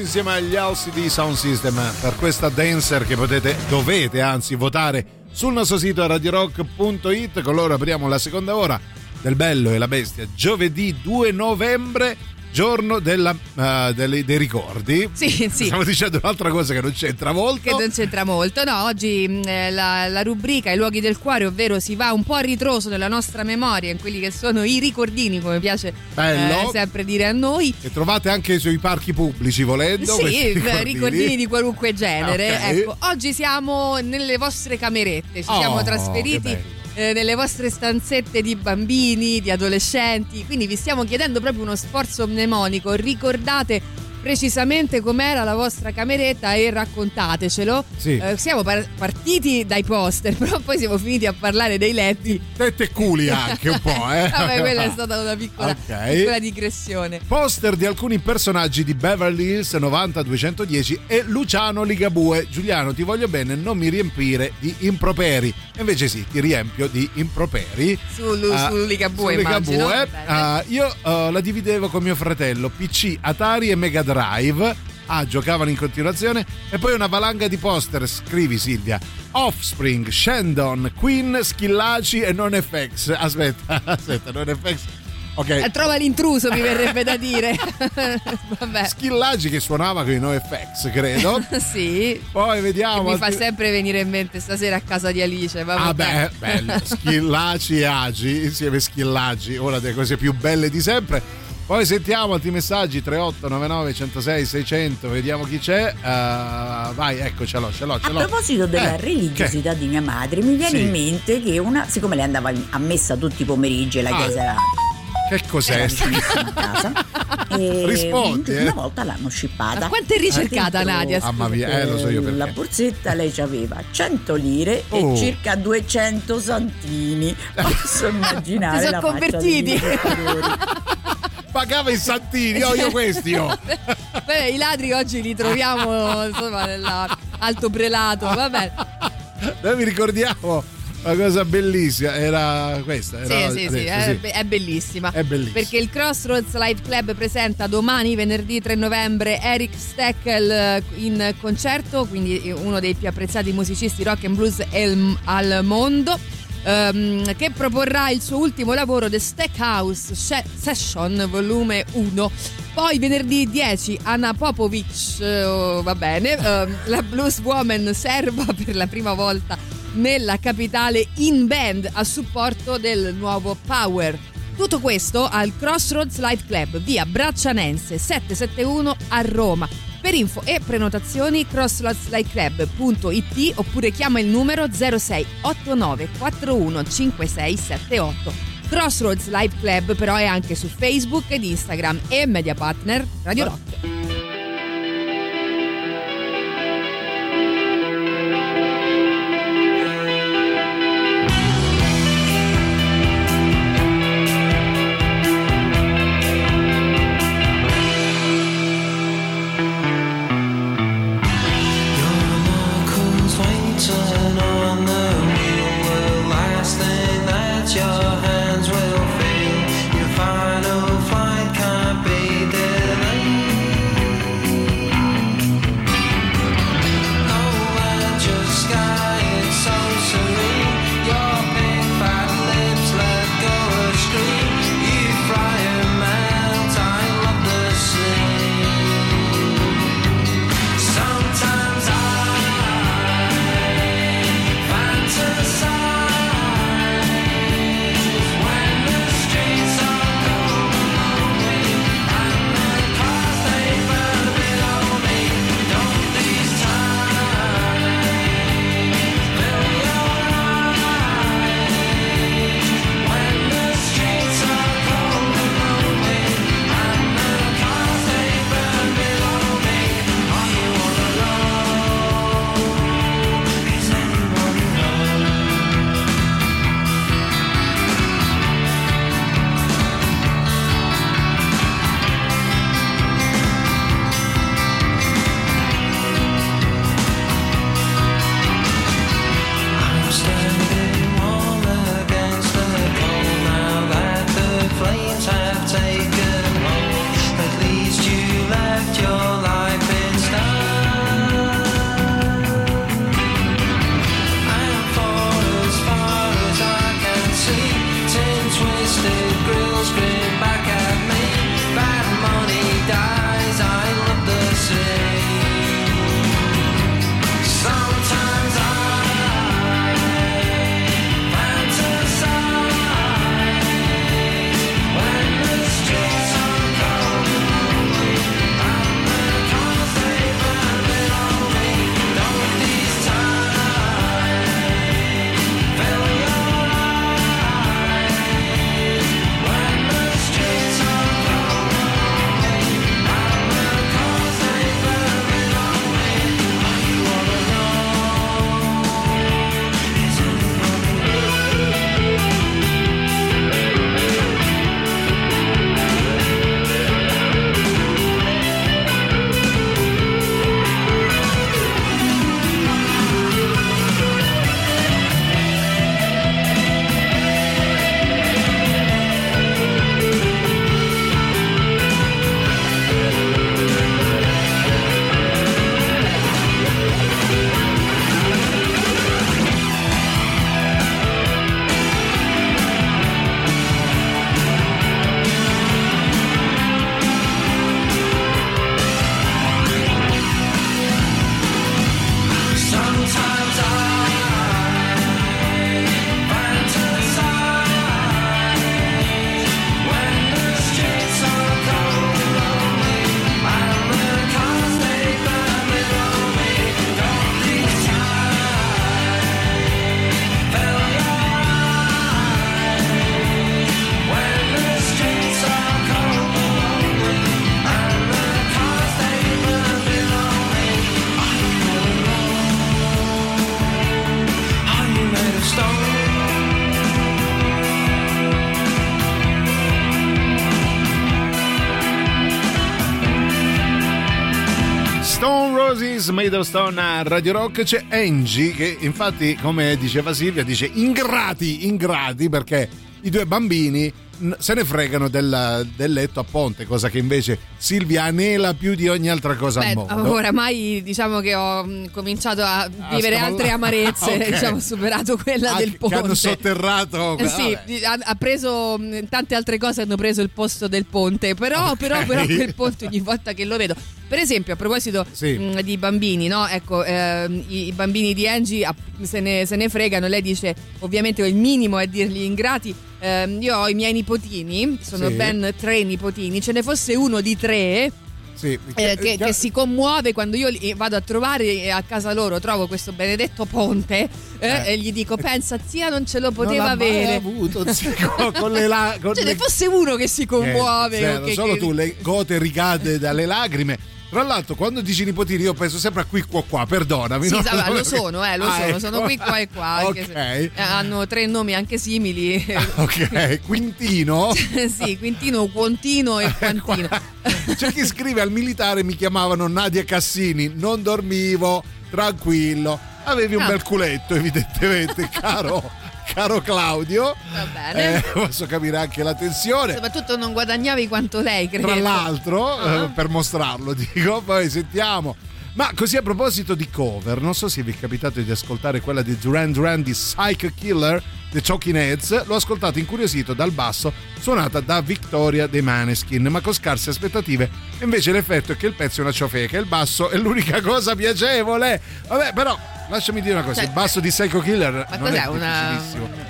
Insieme agli LCD Sound System per questa dancer che potete, dovete anzi votare sul nostro sito radiorock.it. Con loro apriamo la seconda ora del Bello e la Bestia giovedì 2 novembre, giorno della, eh, delle- dei ricordi. Sì, sì. Stiamo dicendo un'altra cosa che non c'entra molto. Che non c'entra molto, no? Oggi mh, eh, la, la rubrica I luoghi del cuore, ovvero si va un po' a ritroso nella nostra memoria in quelli che sono i ricordini, come piace eh, sempre dire a noi. Che trovate anche sui parchi pubblici volendo. Sì, beh, ricordini di qualunque genere. Ok. Ecco, oggi siamo nelle vostre camerette, ci Oh, siamo trasferiti. Eh, nelle vostre stanzette di bambini, di adolescenti, quindi vi stiamo chiedendo proprio uno sforzo mnemonico. Ricordate precisamente com'era la vostra cameretta e raccontatecelo. Sì. Eh, siamo par- partiti dai poster, però poi siamo finiti a parlare dei letti. Tette e culi anche un po', eh. Vabbè, quella è stata una piccola, Ok. piccola digressione. Poster di alcuni personaggi di Beverly Hills 90-210 e Luciano Ligabue. Giuliano, ti voglio bene, non mi riempire di improperi. Invece sì, ti riempio di improperi. Su, Ah, su Ligabue, su. Ligabue. Ah, io eh, la dividevo con mio fratello, PC, Atari e Mega Drive. Ah, giocavano in continuazione. E poi una valanga di poster, scrivi Silvia. Offspring, Shandon, Queen, Schillaci e Non FX. Aspetta, aspetta, Non FX. Ok. Eh, Trova l'intruso, mi verrebbe da dire. Vabbè. Schillaggi che suonava con i NoFX, credo. sì. Poi Che vediamo. mi fa sempre venire in mente stasera a casa di Alice. Ma Ah vabbè. beh, bello. Schillaggi e Agi, insieme Schillaggi, una delle cose più belle di sempre. Poi sentiamo altri messaggi 3899 106 600, vediamo chi c'è. Uh, vai, ecco, ce l'ho, ce l'ho, ce A l'ho. proposito della Eh, religiosità di mia madre, mi viene Sì. in mente che una, siccome lei andava a messa tutti i pomeriggi e la Ah. chiesa era Che cos'è? a casa, Rispondi, eh. una volta l'hanno scippata. Ma quanto è ricercata, Dentro Nadia? Mamma mia, eh, lo so io perché. La borsetta lei aveva 100 lire Oh. e circa 200 santini. Posso immaginare Si sono convertiti. Pagava i santini, oh, io questi ho. Beh, i ladri oggi li troviamo insomma nell'alto prelato, vabbè. Noi vi ricordiamo una cosa bellissima, era questa. Sì, Era sì, sì, adesso, è, be- è bellissima. È bellissima. Perché il Crossroads Live Club presenta domani, venerdì 3 novembre, Eric Steckel eh, in concerto, quindi uno dei più apprezzati musicisti rock and blues el- al mondo. Ehm, che proporrà il suo ultimo lavoro The Stackhouse She- Session volume 1 poi venerdì 10 Anna Popovic eh, oh, va bene ehm, la blues woman serba per la prima volta nella capitale in band a supporto del nuovo Power. Tutto questo al Crossroads Live Club, via Braccianense 771 a Roma. Per info e prenotazioni crossroadsliveclub.it oppure chiama il numero 0689 41 5678. Crossroads Live Club però è anche su Facebook ed Instagram e media partner Radio Rock. She's Made of Stone a Radio Rock c'è Angie che infatti come diceva Silvia dice ingrati, ingrati perché i due bambini se ne fregano del, del letto a ponte, cosa che invece Silvia anela più di ogni altra cosa Beh, al mondo. oramai diciamo che ho cominciato a vivere scavalla- altre amarezze, Ok. diciamo, ho superato quella Ah, del ponte. che hanno sotterrato Eh sì, ha, ha preso tante altre cose hanno preso il posto del ponte, però, Ok. però, però quel ponte ogni volta che lo vedo. Per esempio, a proposito Sì. mh, di bambini, no? Ecco, ehm, i, i bambini di Angie se ne, se ne fregano. Lei dice, ovviamente, il minimo è dirgli ingrati. Ehm, io ho i miei nipotini, sono Sì. ben tre nipotini. Ce ne fosse uno di tre. Sì, eh, che, che si commuove quando io li vado a trovare a casa loro trovo questo benedetto ponte eh, Eh. e gli dico pensa zia non ce lo Non poteva l'ha mai avere avuto, zia, con- le la- con ce le- ne fosse uno che si commuove Eh, zero, o che- solo che- tu, le gote rigate dalle lacrime. Tra l'altro, quando dici nipotini, io penso sempre a qui, qua, qua, perdonami. Sì, no? sa- lo sono, eh, lo Ah, sono, ecco. sono qui, qua e qua. anche Ok. se, eh, hanno tre nomi anche simili. Ok, Quintino. sì, Quintino, Quantino e Quantino. C'è chi scrive al militare mi chiamavano Nadia Cassini, non dormivo, tranquillo. Avevi un Ah. bel culetto, evidentemente, caro, caro Claudio. Va bene. Eh, posso capire anche la tensione. Soprattutto non guadagnavi quanto lei, credo. Tra l'altro, Ah. eh, per mostrarlo, dico, poi sentiamo. Ma così a proposito di cover, non so se vi è capitato di ascoltare quella di Duran Duran di Psycho Killer, The Talking Heads, l'ho ascoltata incuriosito dal basso, suonata da Victoria dei Maneskin, ma con scarse aspettative. Invece l'effetto è che il pezzo è una ciofeca, il basso è l'unica cosa piacevole. Vabbè, però, lasciami dire una cosa, Cioè, il basso di Psycho Killer Ma non cos'è è una.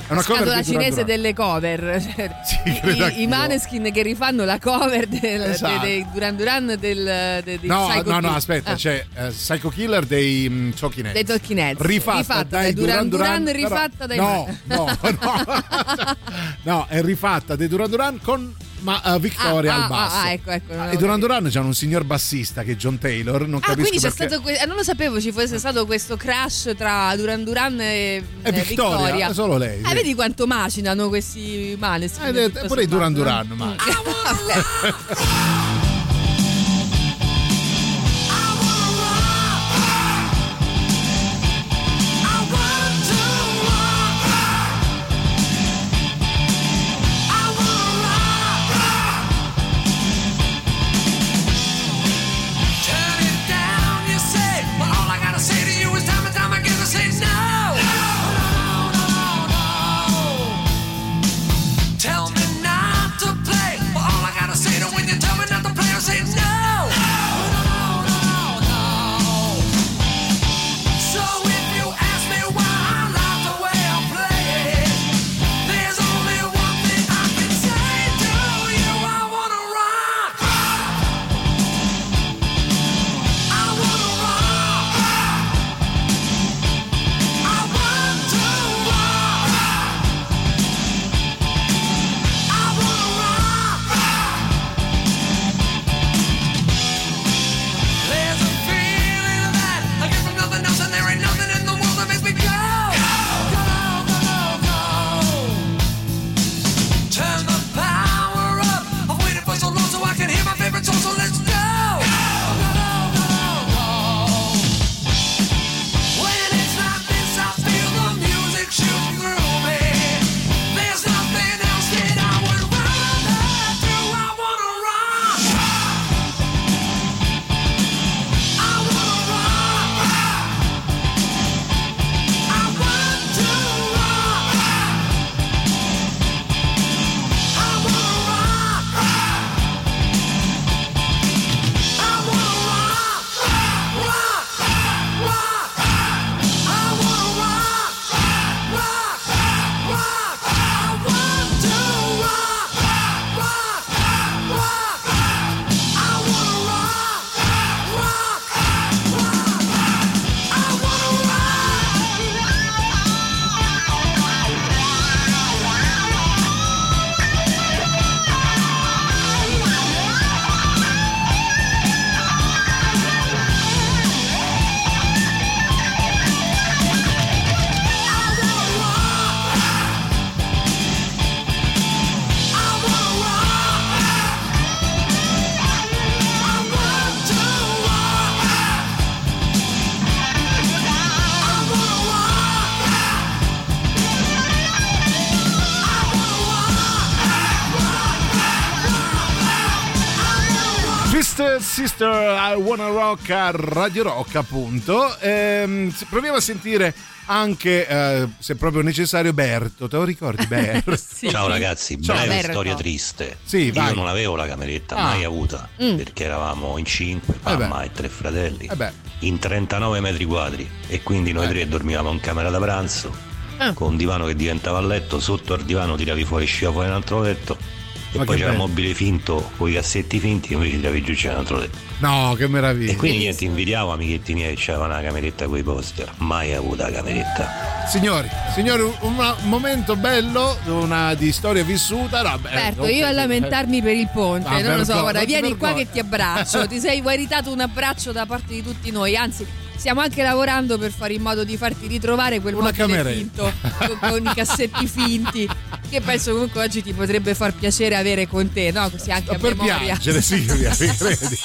È una cover di cinese delle cover? Credo i. I Maneskin che rifanno la cover del, Esatto. de- dei Duran Duran del, de- di No, Psycho no, no, aspetta, Ah, c'è eh, Psycho Killer dei mm, Talking Heads. dei Talking Heads. rifatta, Rifatta dai Duran Duran Duran, rifatta dai no, no, no, no, è rifatta dai Duran Duran con ma, eh, Victoria Ah, al ah, basso. ah, ecco, ecco, non Ah, I Duran Duran c'hanno un signor bassista che è John Taylor, non Ah, capisco quindi c'è perché. stato que- eh, non lo sapevo ci fosse stato questo crash tra Duran Duran e, E eh, Victoria, solo lei, Eh, sì. vedi quanto macinano questi Maneskin. Eh, eh, pure i Duran sommato, Duran, Sister I Wanna Rock a Radio Rock appunto Ehm, proviamo a sentire anche eh, se proprio necessario Berto te lo ricordi Berto? Ciao ragazzi, Ciao, breve Berto. storia triste. Sì, vai. Io non avevo la cameretta Ah. mai avuta Mm. perché eravamo in cinque, Eh mamma e tre fratelli, Eh in 39 metri quadri e quindi noi tre dormivamo in camera da pranzo Ah. con un divano che diventava letto, sotto al divano tiravi fuori usciva fuori un altro letto e Ma poi c'era il bello. mobile finto con i cassetti finti che invece tiravi giù c'era un altro letto. no che meraviglia E quindi niente, invidiavo amichetti miei che c'avevano una cameretta con i poster, mai avuta la cameretta. signori signori un, momento bello una di storia vissuta no, beh, Certo, io a lamentarmi per il ponte, Ma non lo so, guarda, vieni qua che ti abbraccio, ti sei meritato un abbraccio da parte di tutti noi, anzi stiamo anche lavorando per fare in modo di farti ritrovare quel Una mobile cameretta. finto con, con i cassetti finti che penso comunque oggi ti potrebbe far piacere avere con te, no? Così anche a per memoria. piangere Silvia mi credi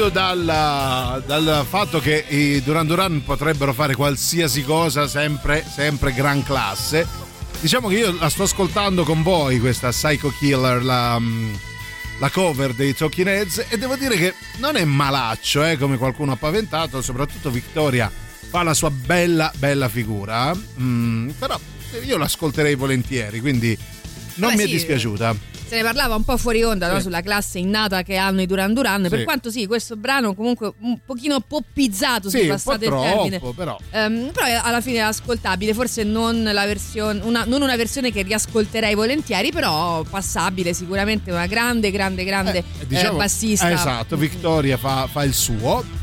partendo dal, dal fatto che i Duran Duran potrebbero fare qualsiasi cosa, sempre, sempre gran classe, diciamo che io la sto ascoltando con voi, questa Psycho Killer, la, mm, la cover dei Talking Heads e devo dire che non è malaccio eh, come qualcuno ha paventato, soprattutto Victoria fa la sua bella bella figura, mm, però io l'ascolterei volentieri, quindi non Beh, mi è sì, dispiaciuta. Se ne parlava un po' fuori onda no? Sì. sulla classe innata che hanno i Duran Duran. Per Sì. quanto sì, questo brano comunque un pochino poppizzato, Sì, se po' passate il termine. però. Ehm, però alla fine è ascoltabile, forse non, la versione, una, non una versione che riascolterei volentieri, però passabile, sicuramente una grande, grande, grande eh, Diciamo- bassista. eh, esatto, Victoria fa, fa il suo.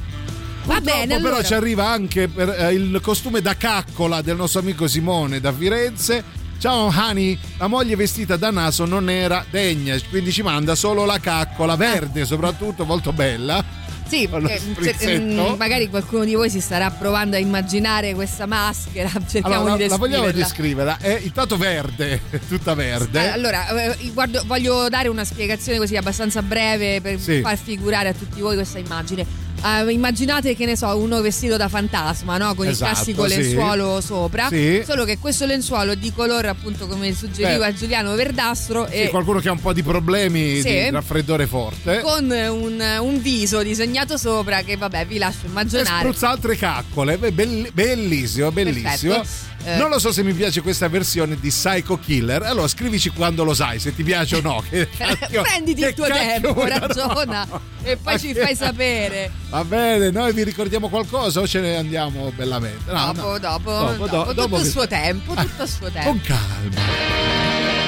Va bene, però allora. ci arriva anche per, eh, il costume da caccola del nostro amico Simone da Firenze. Ciao Hani, la moglie vestita da naso non era degna, quindi ci manda solo la caccola verde, soprattutto molto bella. Sì, lo eh, sprizzetto. mm, magari qualcuno di voi si starà provando a immaginare questa maschera. Cerchiamo Allora, di la vogliamo descriverla. descriverla? È intanto verde, tutta verde. Allora, eh, guardo- voglio dare una spiegazione così abbastanza breve per Sì. far figurare a tutti voi questa immagine. Eh, immaginate che ne so, uno vestito da fantasma, no? Con Esatto, il classico sì. lenzuolo sopra. Sì. Solo che questo lenzuolo è di colore, appunto, come suggeriva Beh. Giuliano, verdastro Sì, e qualcuno che ha un po' di problemi Sì. di raffreddore forte. con un, un viso disegnato sopra che vabbè vi lascio E immaginare. spruzza altre caccole, bell- bellissimo, bellissimo. Perfetto. Eh. Non lo so se mi piace questa versione di Psycho Killer. Allora scrivici quando lo sai, se ti piace o no. Che cacchio- Prenditi che il tuo tempo, ragiona no. e poi ci fai sapere. Va bene, noi vi ricordiamo qualcosa o ce ne andiamo bellamente? No, dopo, no. dopo, Dopo, dopo, do- tutto dopo il che- suo tempo, tutto il suo tempo. Con calma.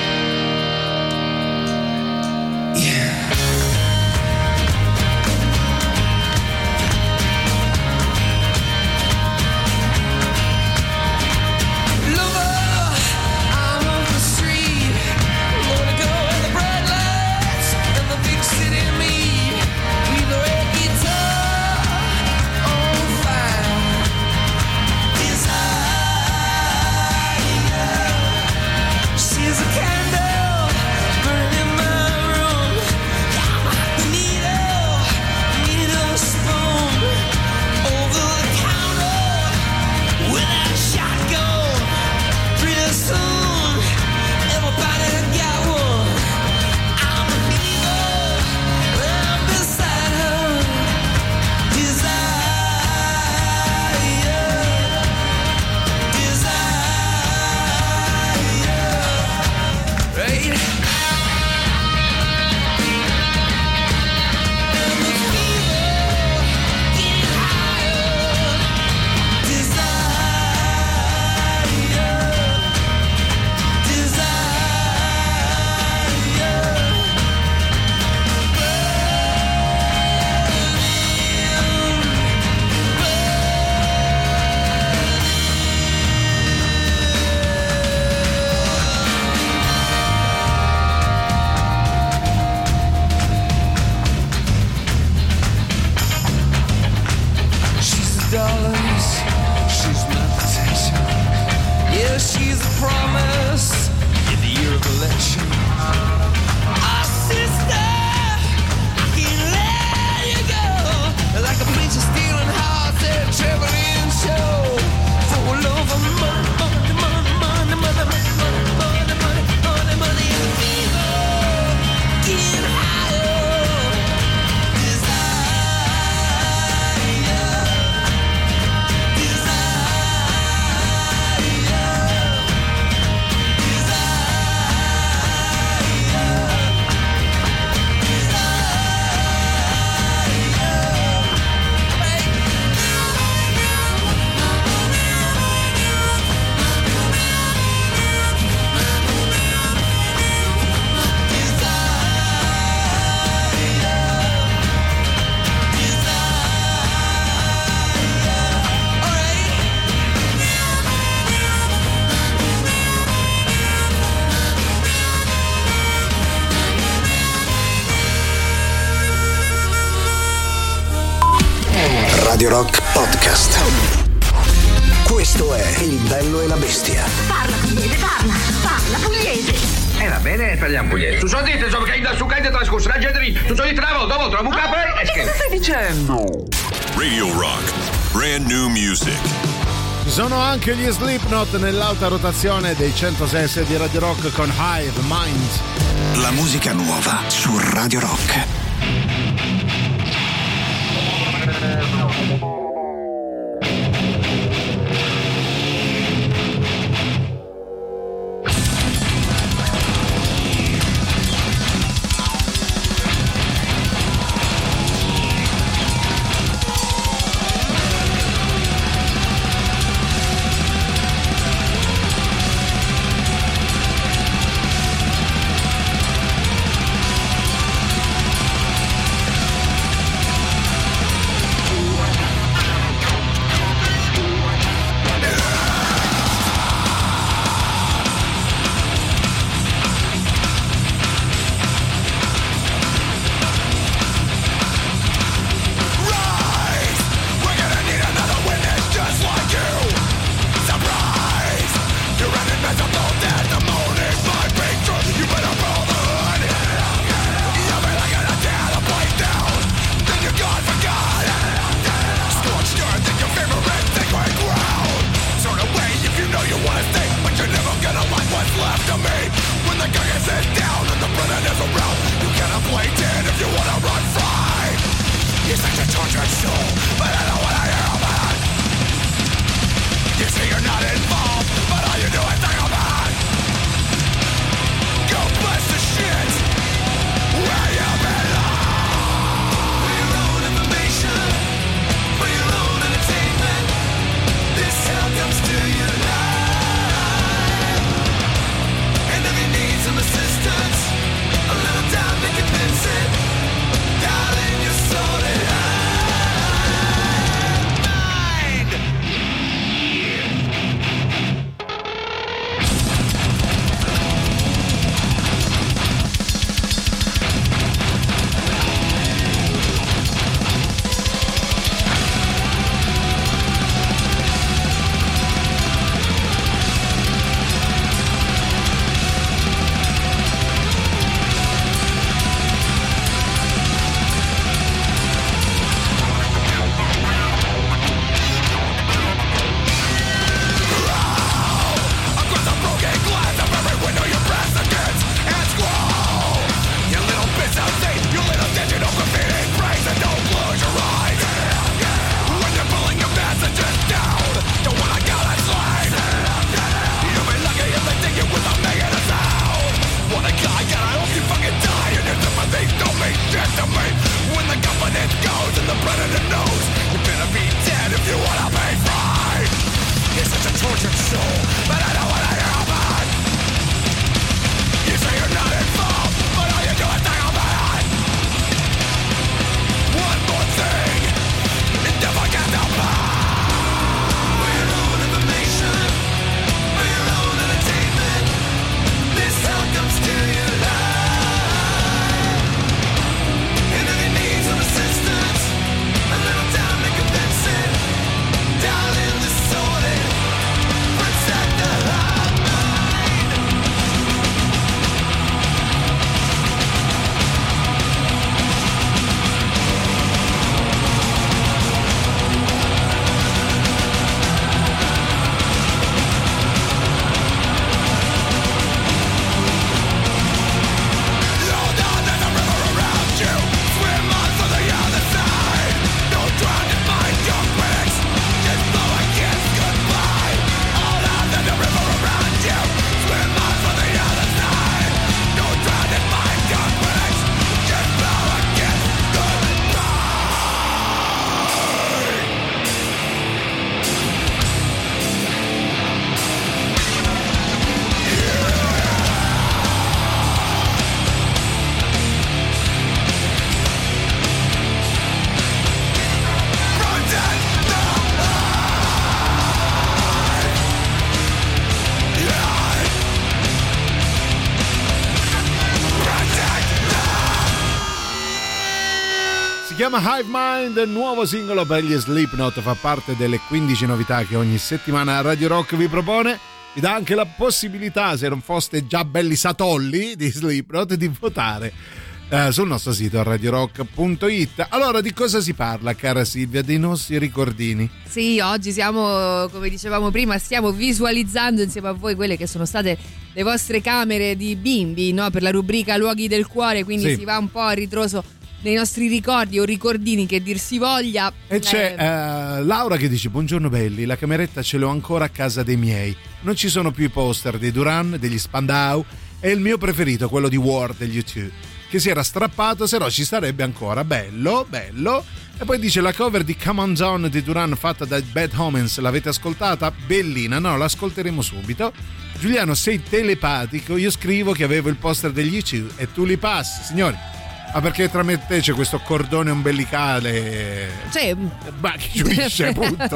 Lover, Slipknot nell'alta rotazione dei 106 di Radio Rock con Hive Minds. La musica nuova su Radio Rock. chiama Hive Mind, nuovo singolo per gli Slipknot, fa parte delle 15 novità che ogni settimana Radio Rock vi propone. Vi dà anche la possibilità, se non foste già belli satolli di Slipknot, di votare eh, sul nostro sito radiorock.it. Allora, di cosa si parla, cara Silvia? Dei nostri ricordini? Sì, oggi siamo, come dicevamo prima, stiamo visualizzando insieme a voi quelle che sono state le vostre camere di bimbi no? per la rubrica Luoghi del Cuore, quindi sì. si va un po' a ritroso dei nostri ricordi o ricordini che dir si voglia. E c'è Eh, eh, Laura che dice: Buongiorno belli, la cameretta ce l'ho ancora a casa dei miei. Non ci sono più i poster dei Duran, degli Spandau. E il mio preferito, quello di War degli U2, che si era strappato, se no ci starebbe ancora. Bello, bello. E poi dice: La cover di Come On Down di Duran fatta da Bad Homens, l'avete ascoltata? Bellina, no, l'ascolteremo subito. Giuliano, sei telepatico. Io scrivo che avevo il poster degli U2 e tu li passi, signori. Ah, perché tra me e te c'è questo cordone ombelicale. Cioè, Ma che giurisce, punto.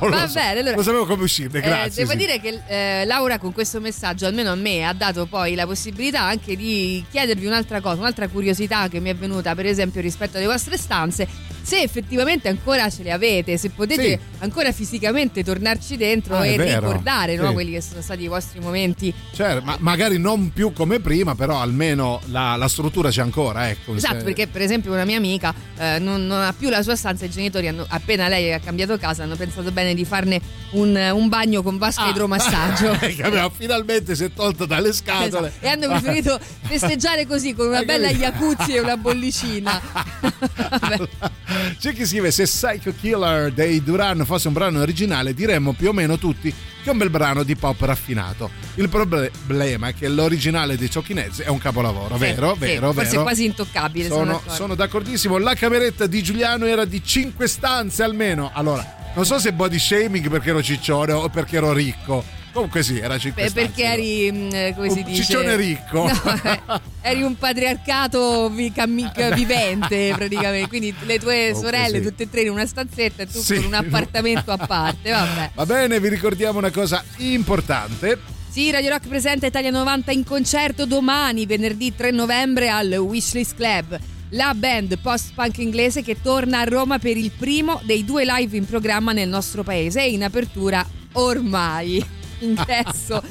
Non Va lo so. bene, allora- Non sapevo come uscirne, Eh, grazie. devo sì. dire che eh, Laura con questo messaggio, almeno a me, ha dato poi la possibilità anche di chiedervi un'altra cosa, un'altra curiosità che mi è venuta, per esempio, rispetto alle vostre stanze, se effettivamente ancora ce le avete, se potete Sì. ancora fisicamente tornarci dentro Ah, e ricordare no, Sì. quelli che sono stati i vostri momenti. Cioè, ma magari non più come prima, però almeno la, la struttura c'è ancora, ecco. Esatto, Se- perché per esempio una mia amica eh, non, non ha più la sua stanza, i genitori hanno, appena lei ha cambiato casa hanno pensato bene di farne un, un bagno con vasca Ah. idromassaggio. che aveva finalmente si è tolto dalle scatole. Esatto. E hanno preferito festeggiare così con una bella jacuzzi e una bollicina. C'è chi scrive: Se Psycho Killer dei Duran fosse un brano originale, diremmo più o meno tutti che è un bel brano di pop raffinato. Il problema è che l'originale dei Ciochinezzi è un capolavoro, Sì, vero? sì, vero, forse vero. quasi intoccabile. Sono, Sono, d'accordo. sono d'accordissimo. La cameretta di Giuliano era di 5 stanze almeno. Allora, non so se body shaming perché ero ciccione o perché ero ricco. Comunque sì, era 5 Beh, perché eri, mm, eh, come si dice? ciccione ricco. No, eh, eri un patriarcato cammi- vivente praticamente. Quindi le tue Comunque sorelle, sì. tutte e tre in una stanzetta e tu Sì. con un appartamento a parte. Vabbè. Va bene, vi ricordiamo una cosa importante. Sì, Radio Rock presenta Italia 90 in concerto domani, venerdì 3 novembre al Wishlist Club. La band post-punk inglese che torna a Roma per il primo dei due live in programma nel nostro paese e in apertura ormai. Ingresso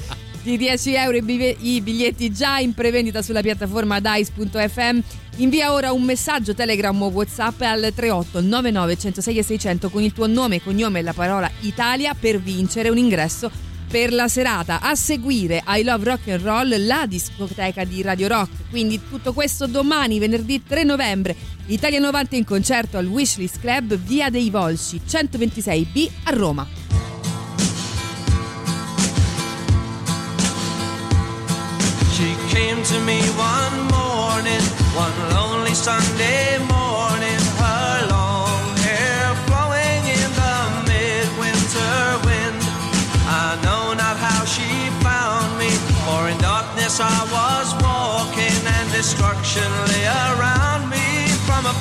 di 10 euro i biglietti già in prevendita sulla piattaforma dice.fm. Invia ora un messaggio Telegram o WhatsApp al 38 99 106 e 600 con il tuo nome, cognome e la parola Italia per vincere un ingresso per la serata. A seguire I Love Rock and Roll, la discoteca di Radio Rock. Quindi tutto questo domani, venerdì 3 novembre. Italia 90 in concerto al Wishlist Club, via dei Volsci, 126B a Roma. Came to me one morning, one lonely Sunday morning. Her long hair flowing in the midwinter wind. I know not how she found me, for in darkness I was walking, and destruction lay around me from a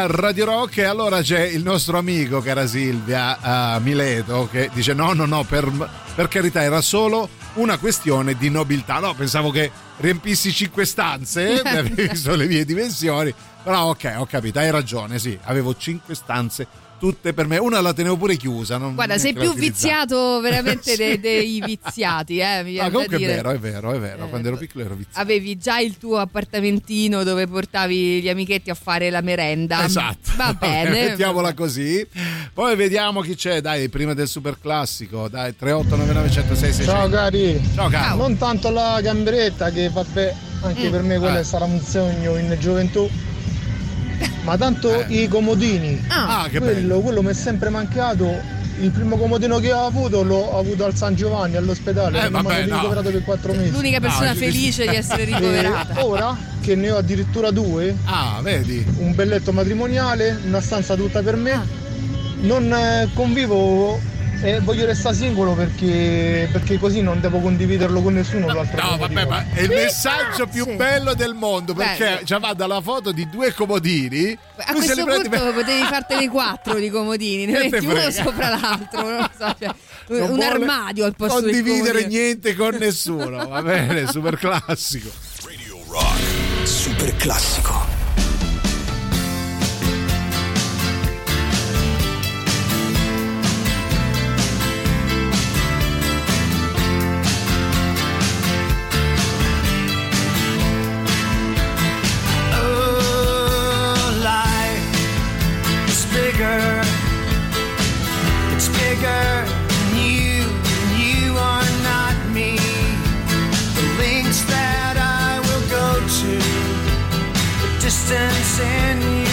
a Radio Rock e allora c'è il nostro amico, cara Silvia, a Mileto, che dice no, no, no, per, per carità era solo una questione di nobiltà. No, pensavo che riempissi cinque stanze, avevi visto le mie dimensioni, però ok, ho capito, hai ragione, sì, avevo cinque stanze tutte per me, una la tenevo pure chiusa. Non, Guarda, sei più viziato veramente Sì. dei, dei viziati, eh, mi viene Ah, comunque è dire. vero, è vero, è vero. Eh, Quando ero piccolo ero viziato. Avevi già il tuo appartamentino dove portavi gli amichetti a fare la merenda. Esatto. Va bene. Mettiamola così. Poi vediamo chi c'è, dai, prima del super classico. Dai, 3899 Ciao cari. Ciao caro. Non tanto la gamberetta che vabbè, anche Mm. per me quello Eh. è stato un sogno in gioventù. Ma tanto i comodini. Ah, che quello, quello mi è sempre mancato. Il primo comodino che ho avuto l'ho avuto al San Giovanni all'ospedale. Eh, vabbè, no. ricoverato per quattro mesi. L'unica persona No, felice di essere ricoverata. E ora che ne ho addirittura due, ah, vedi? un belletto matrimoniale, una stanza tutta per Ah. me, non eh, convivo e voglio restare singolo perché, perché così non devo condividerlo con nessuno l'altro No, vabbè, ma è il messaggio più bello del mondo perché Bello. già va dalla foto di due comodini. A questo li prendi punto potevi fartene quattro di comodini, ne metti uno sopra l'altro, non lo so, cioè, Non un armadio al posto condividere niente con nessuno. Va bene, super classico. Super classico. Distance in your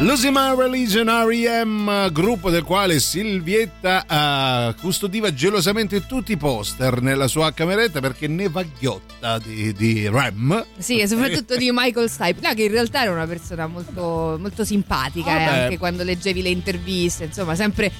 Losing My Religion R.E.M., gruppo del quale Silvietta eh, custodiva gelosamente tutti i poster nella sua cameretta perché ne va ghiotta di, di Rem. Sì, e soprattutto di Michael Stipe, no, che in realtà era una persona molto, molto simpatica, eh, anche quando leggevi le interviste, insomma, sempre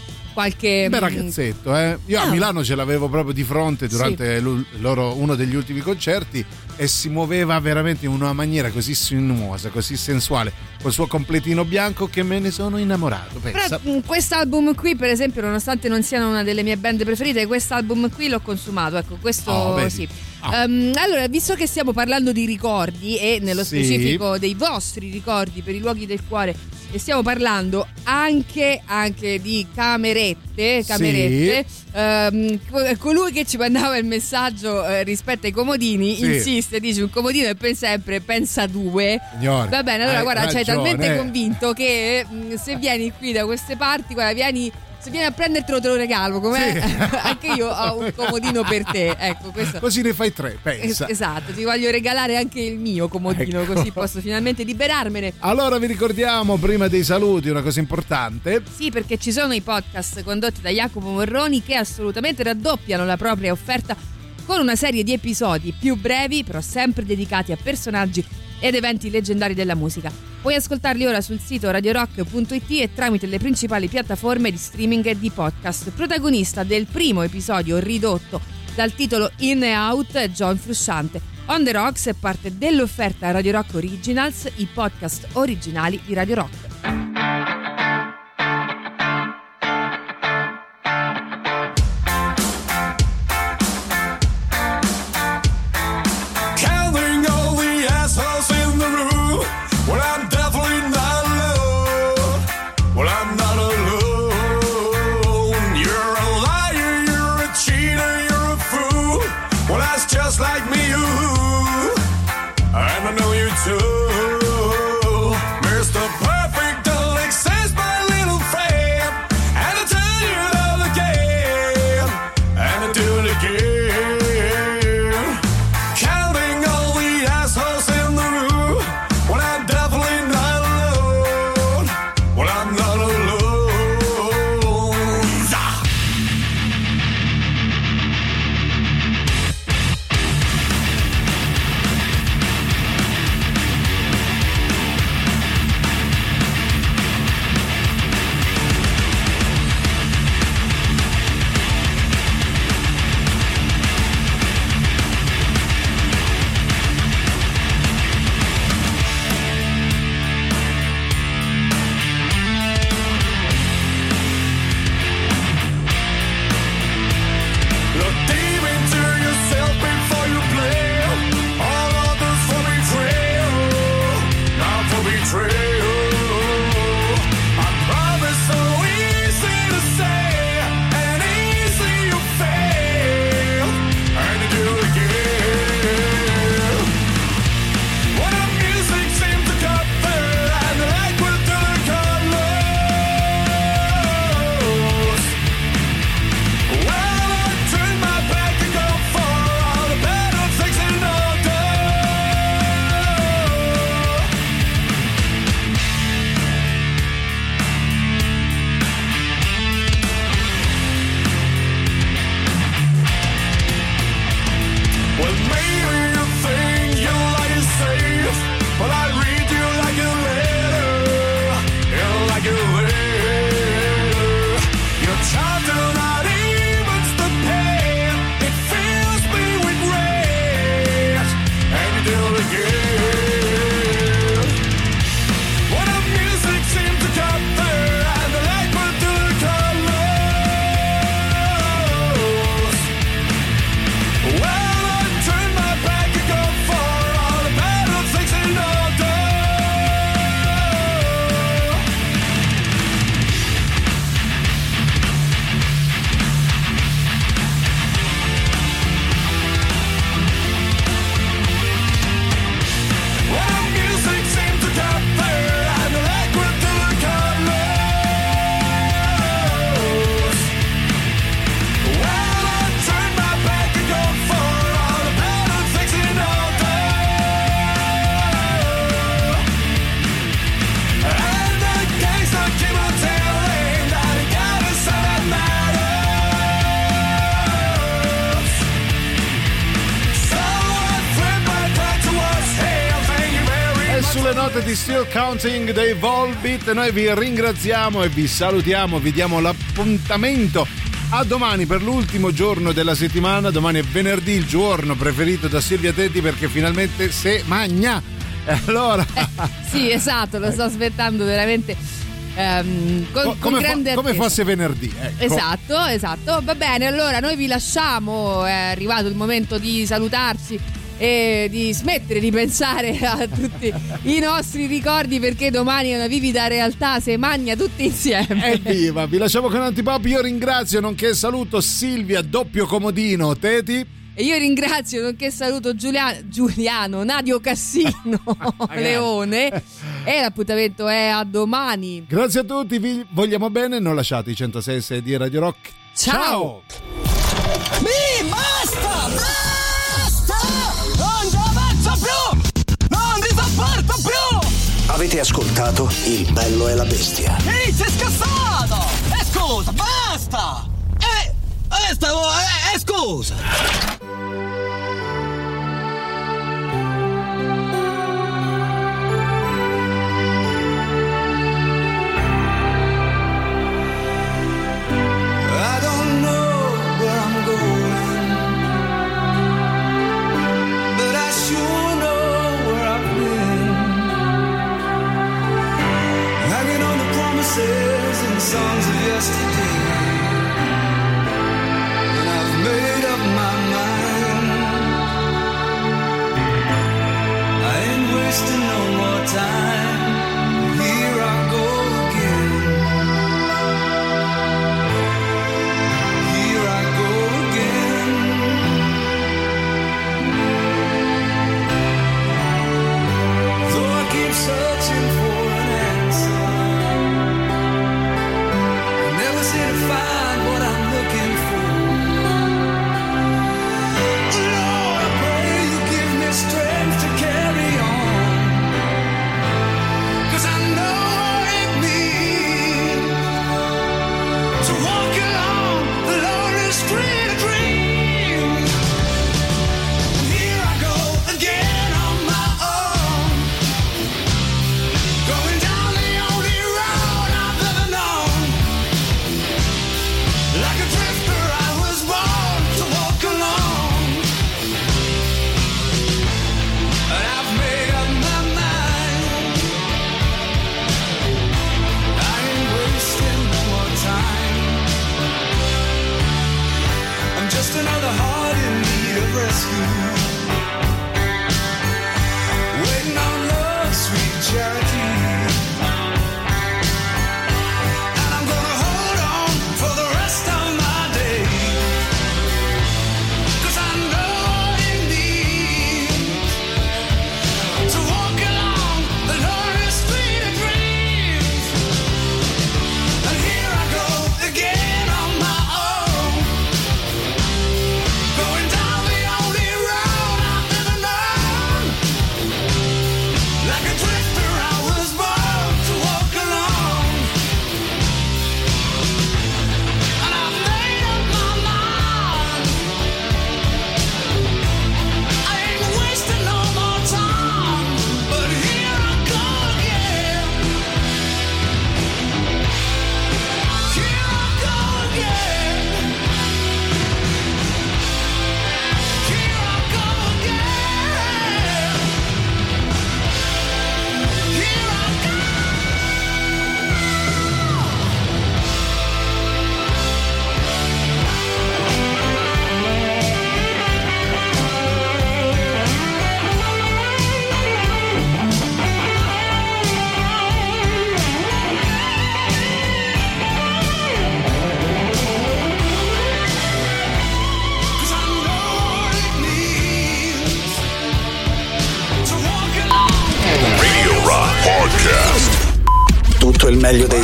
qualche... Bel mm, ragazzetto, eh. Io a Ah. Milano ce l'avevo proprio di fronte durante lu- loro- uno degli ultimi concerti e si muoveva veramente in una maniera così sinuosa, così sensuale, col suo completino bianco che me ne sono innamorato. Pensa. Però mm, quest'album qui, per esempio, nonostante non siano una delle mie band preferite, quest'album qui l'ho consumato. Ecco, questo Oh, sì. Ehm, allora, visto che stiamo parlando di ricordi e nello Sì. specifico dei vostri ricordi per i luoghi del cuore, e stiamo parlando anche, anche di camerette, camerette. ehm, co- colui che ci mandava il messaggio eh, rispetto ai comodini Sì. insiste, dice un comodino e poi sempre pensa due. Signore, Va bene, allora hai guarda, c'hai ragione, talmente eh. convinto che mh, se vieni qui da queste parti, guarda, vieni. Se vieni a prendertelo te lo regalo, com'è? Anche io ho un comodino per te. Ecco, questo. Così ne fai tre, pensa. Es- esatto, ti voglio regalare anche il mio comodino, Ecco. così posso finalmente liberarmene. Allora vi ricordiamo prima dei saluti una cosa importante. Sì, perché ci sono i podcast condotti da Jacopo Morroni che assolutamente raddoppiano la propria offerta con una serie di episodi più brevi, però sempre dedicati a personaggi ed eventi leggendari della musica. Puoi ascoltarli ora sul sito radiorock.it e tramite le principali piattaforme di streaming e di podcast. Protagonista del primo episodio ridotto dal titolo In e Out John Frusciante. On the Rocks è parte dell'offerta Radio Rock Originals, i podcast originali di Radio Rock. Still Counting dei Volbeat. Noi vi ringraziamo e vi salutiamo, vi diamo l'appuntamento a domani per l'ultimo giorno della settimana. Domani è venerdì, il giorno preferito da Silvia Tetti perché finalmente se magna. Allora, Sì, esatto, lo sto aspettando veramente ehm, con, co- con come, fo- grande come fosse venerdì. ecco. Esatto, esatto. Va bene, allora noi vi lasciamo, è arrivato il momento di salutarci e di smettere di pensare a tutti i nostri ricordi perché domani è una vivida realtà, se magna tutti insieme. Evviva, vi lasciamo con Antipop. Io ringrazio, nonché saluto Silvia, doppio comodino, Teti. E io ringrazio, nonché saluto Giulia- Giuliano, Nadio Cassino, Leone e l'appuntamento è a domani. Grazie a tutti, vi vogliamo bene. Non lasciate i 106 di Radio Rock. Ciao. Mi Avete ascoltato Il bello e la bestia. Ehi, sei scassato! E scusa, basta! Eh, eh, stavo, eh, eh, scusa!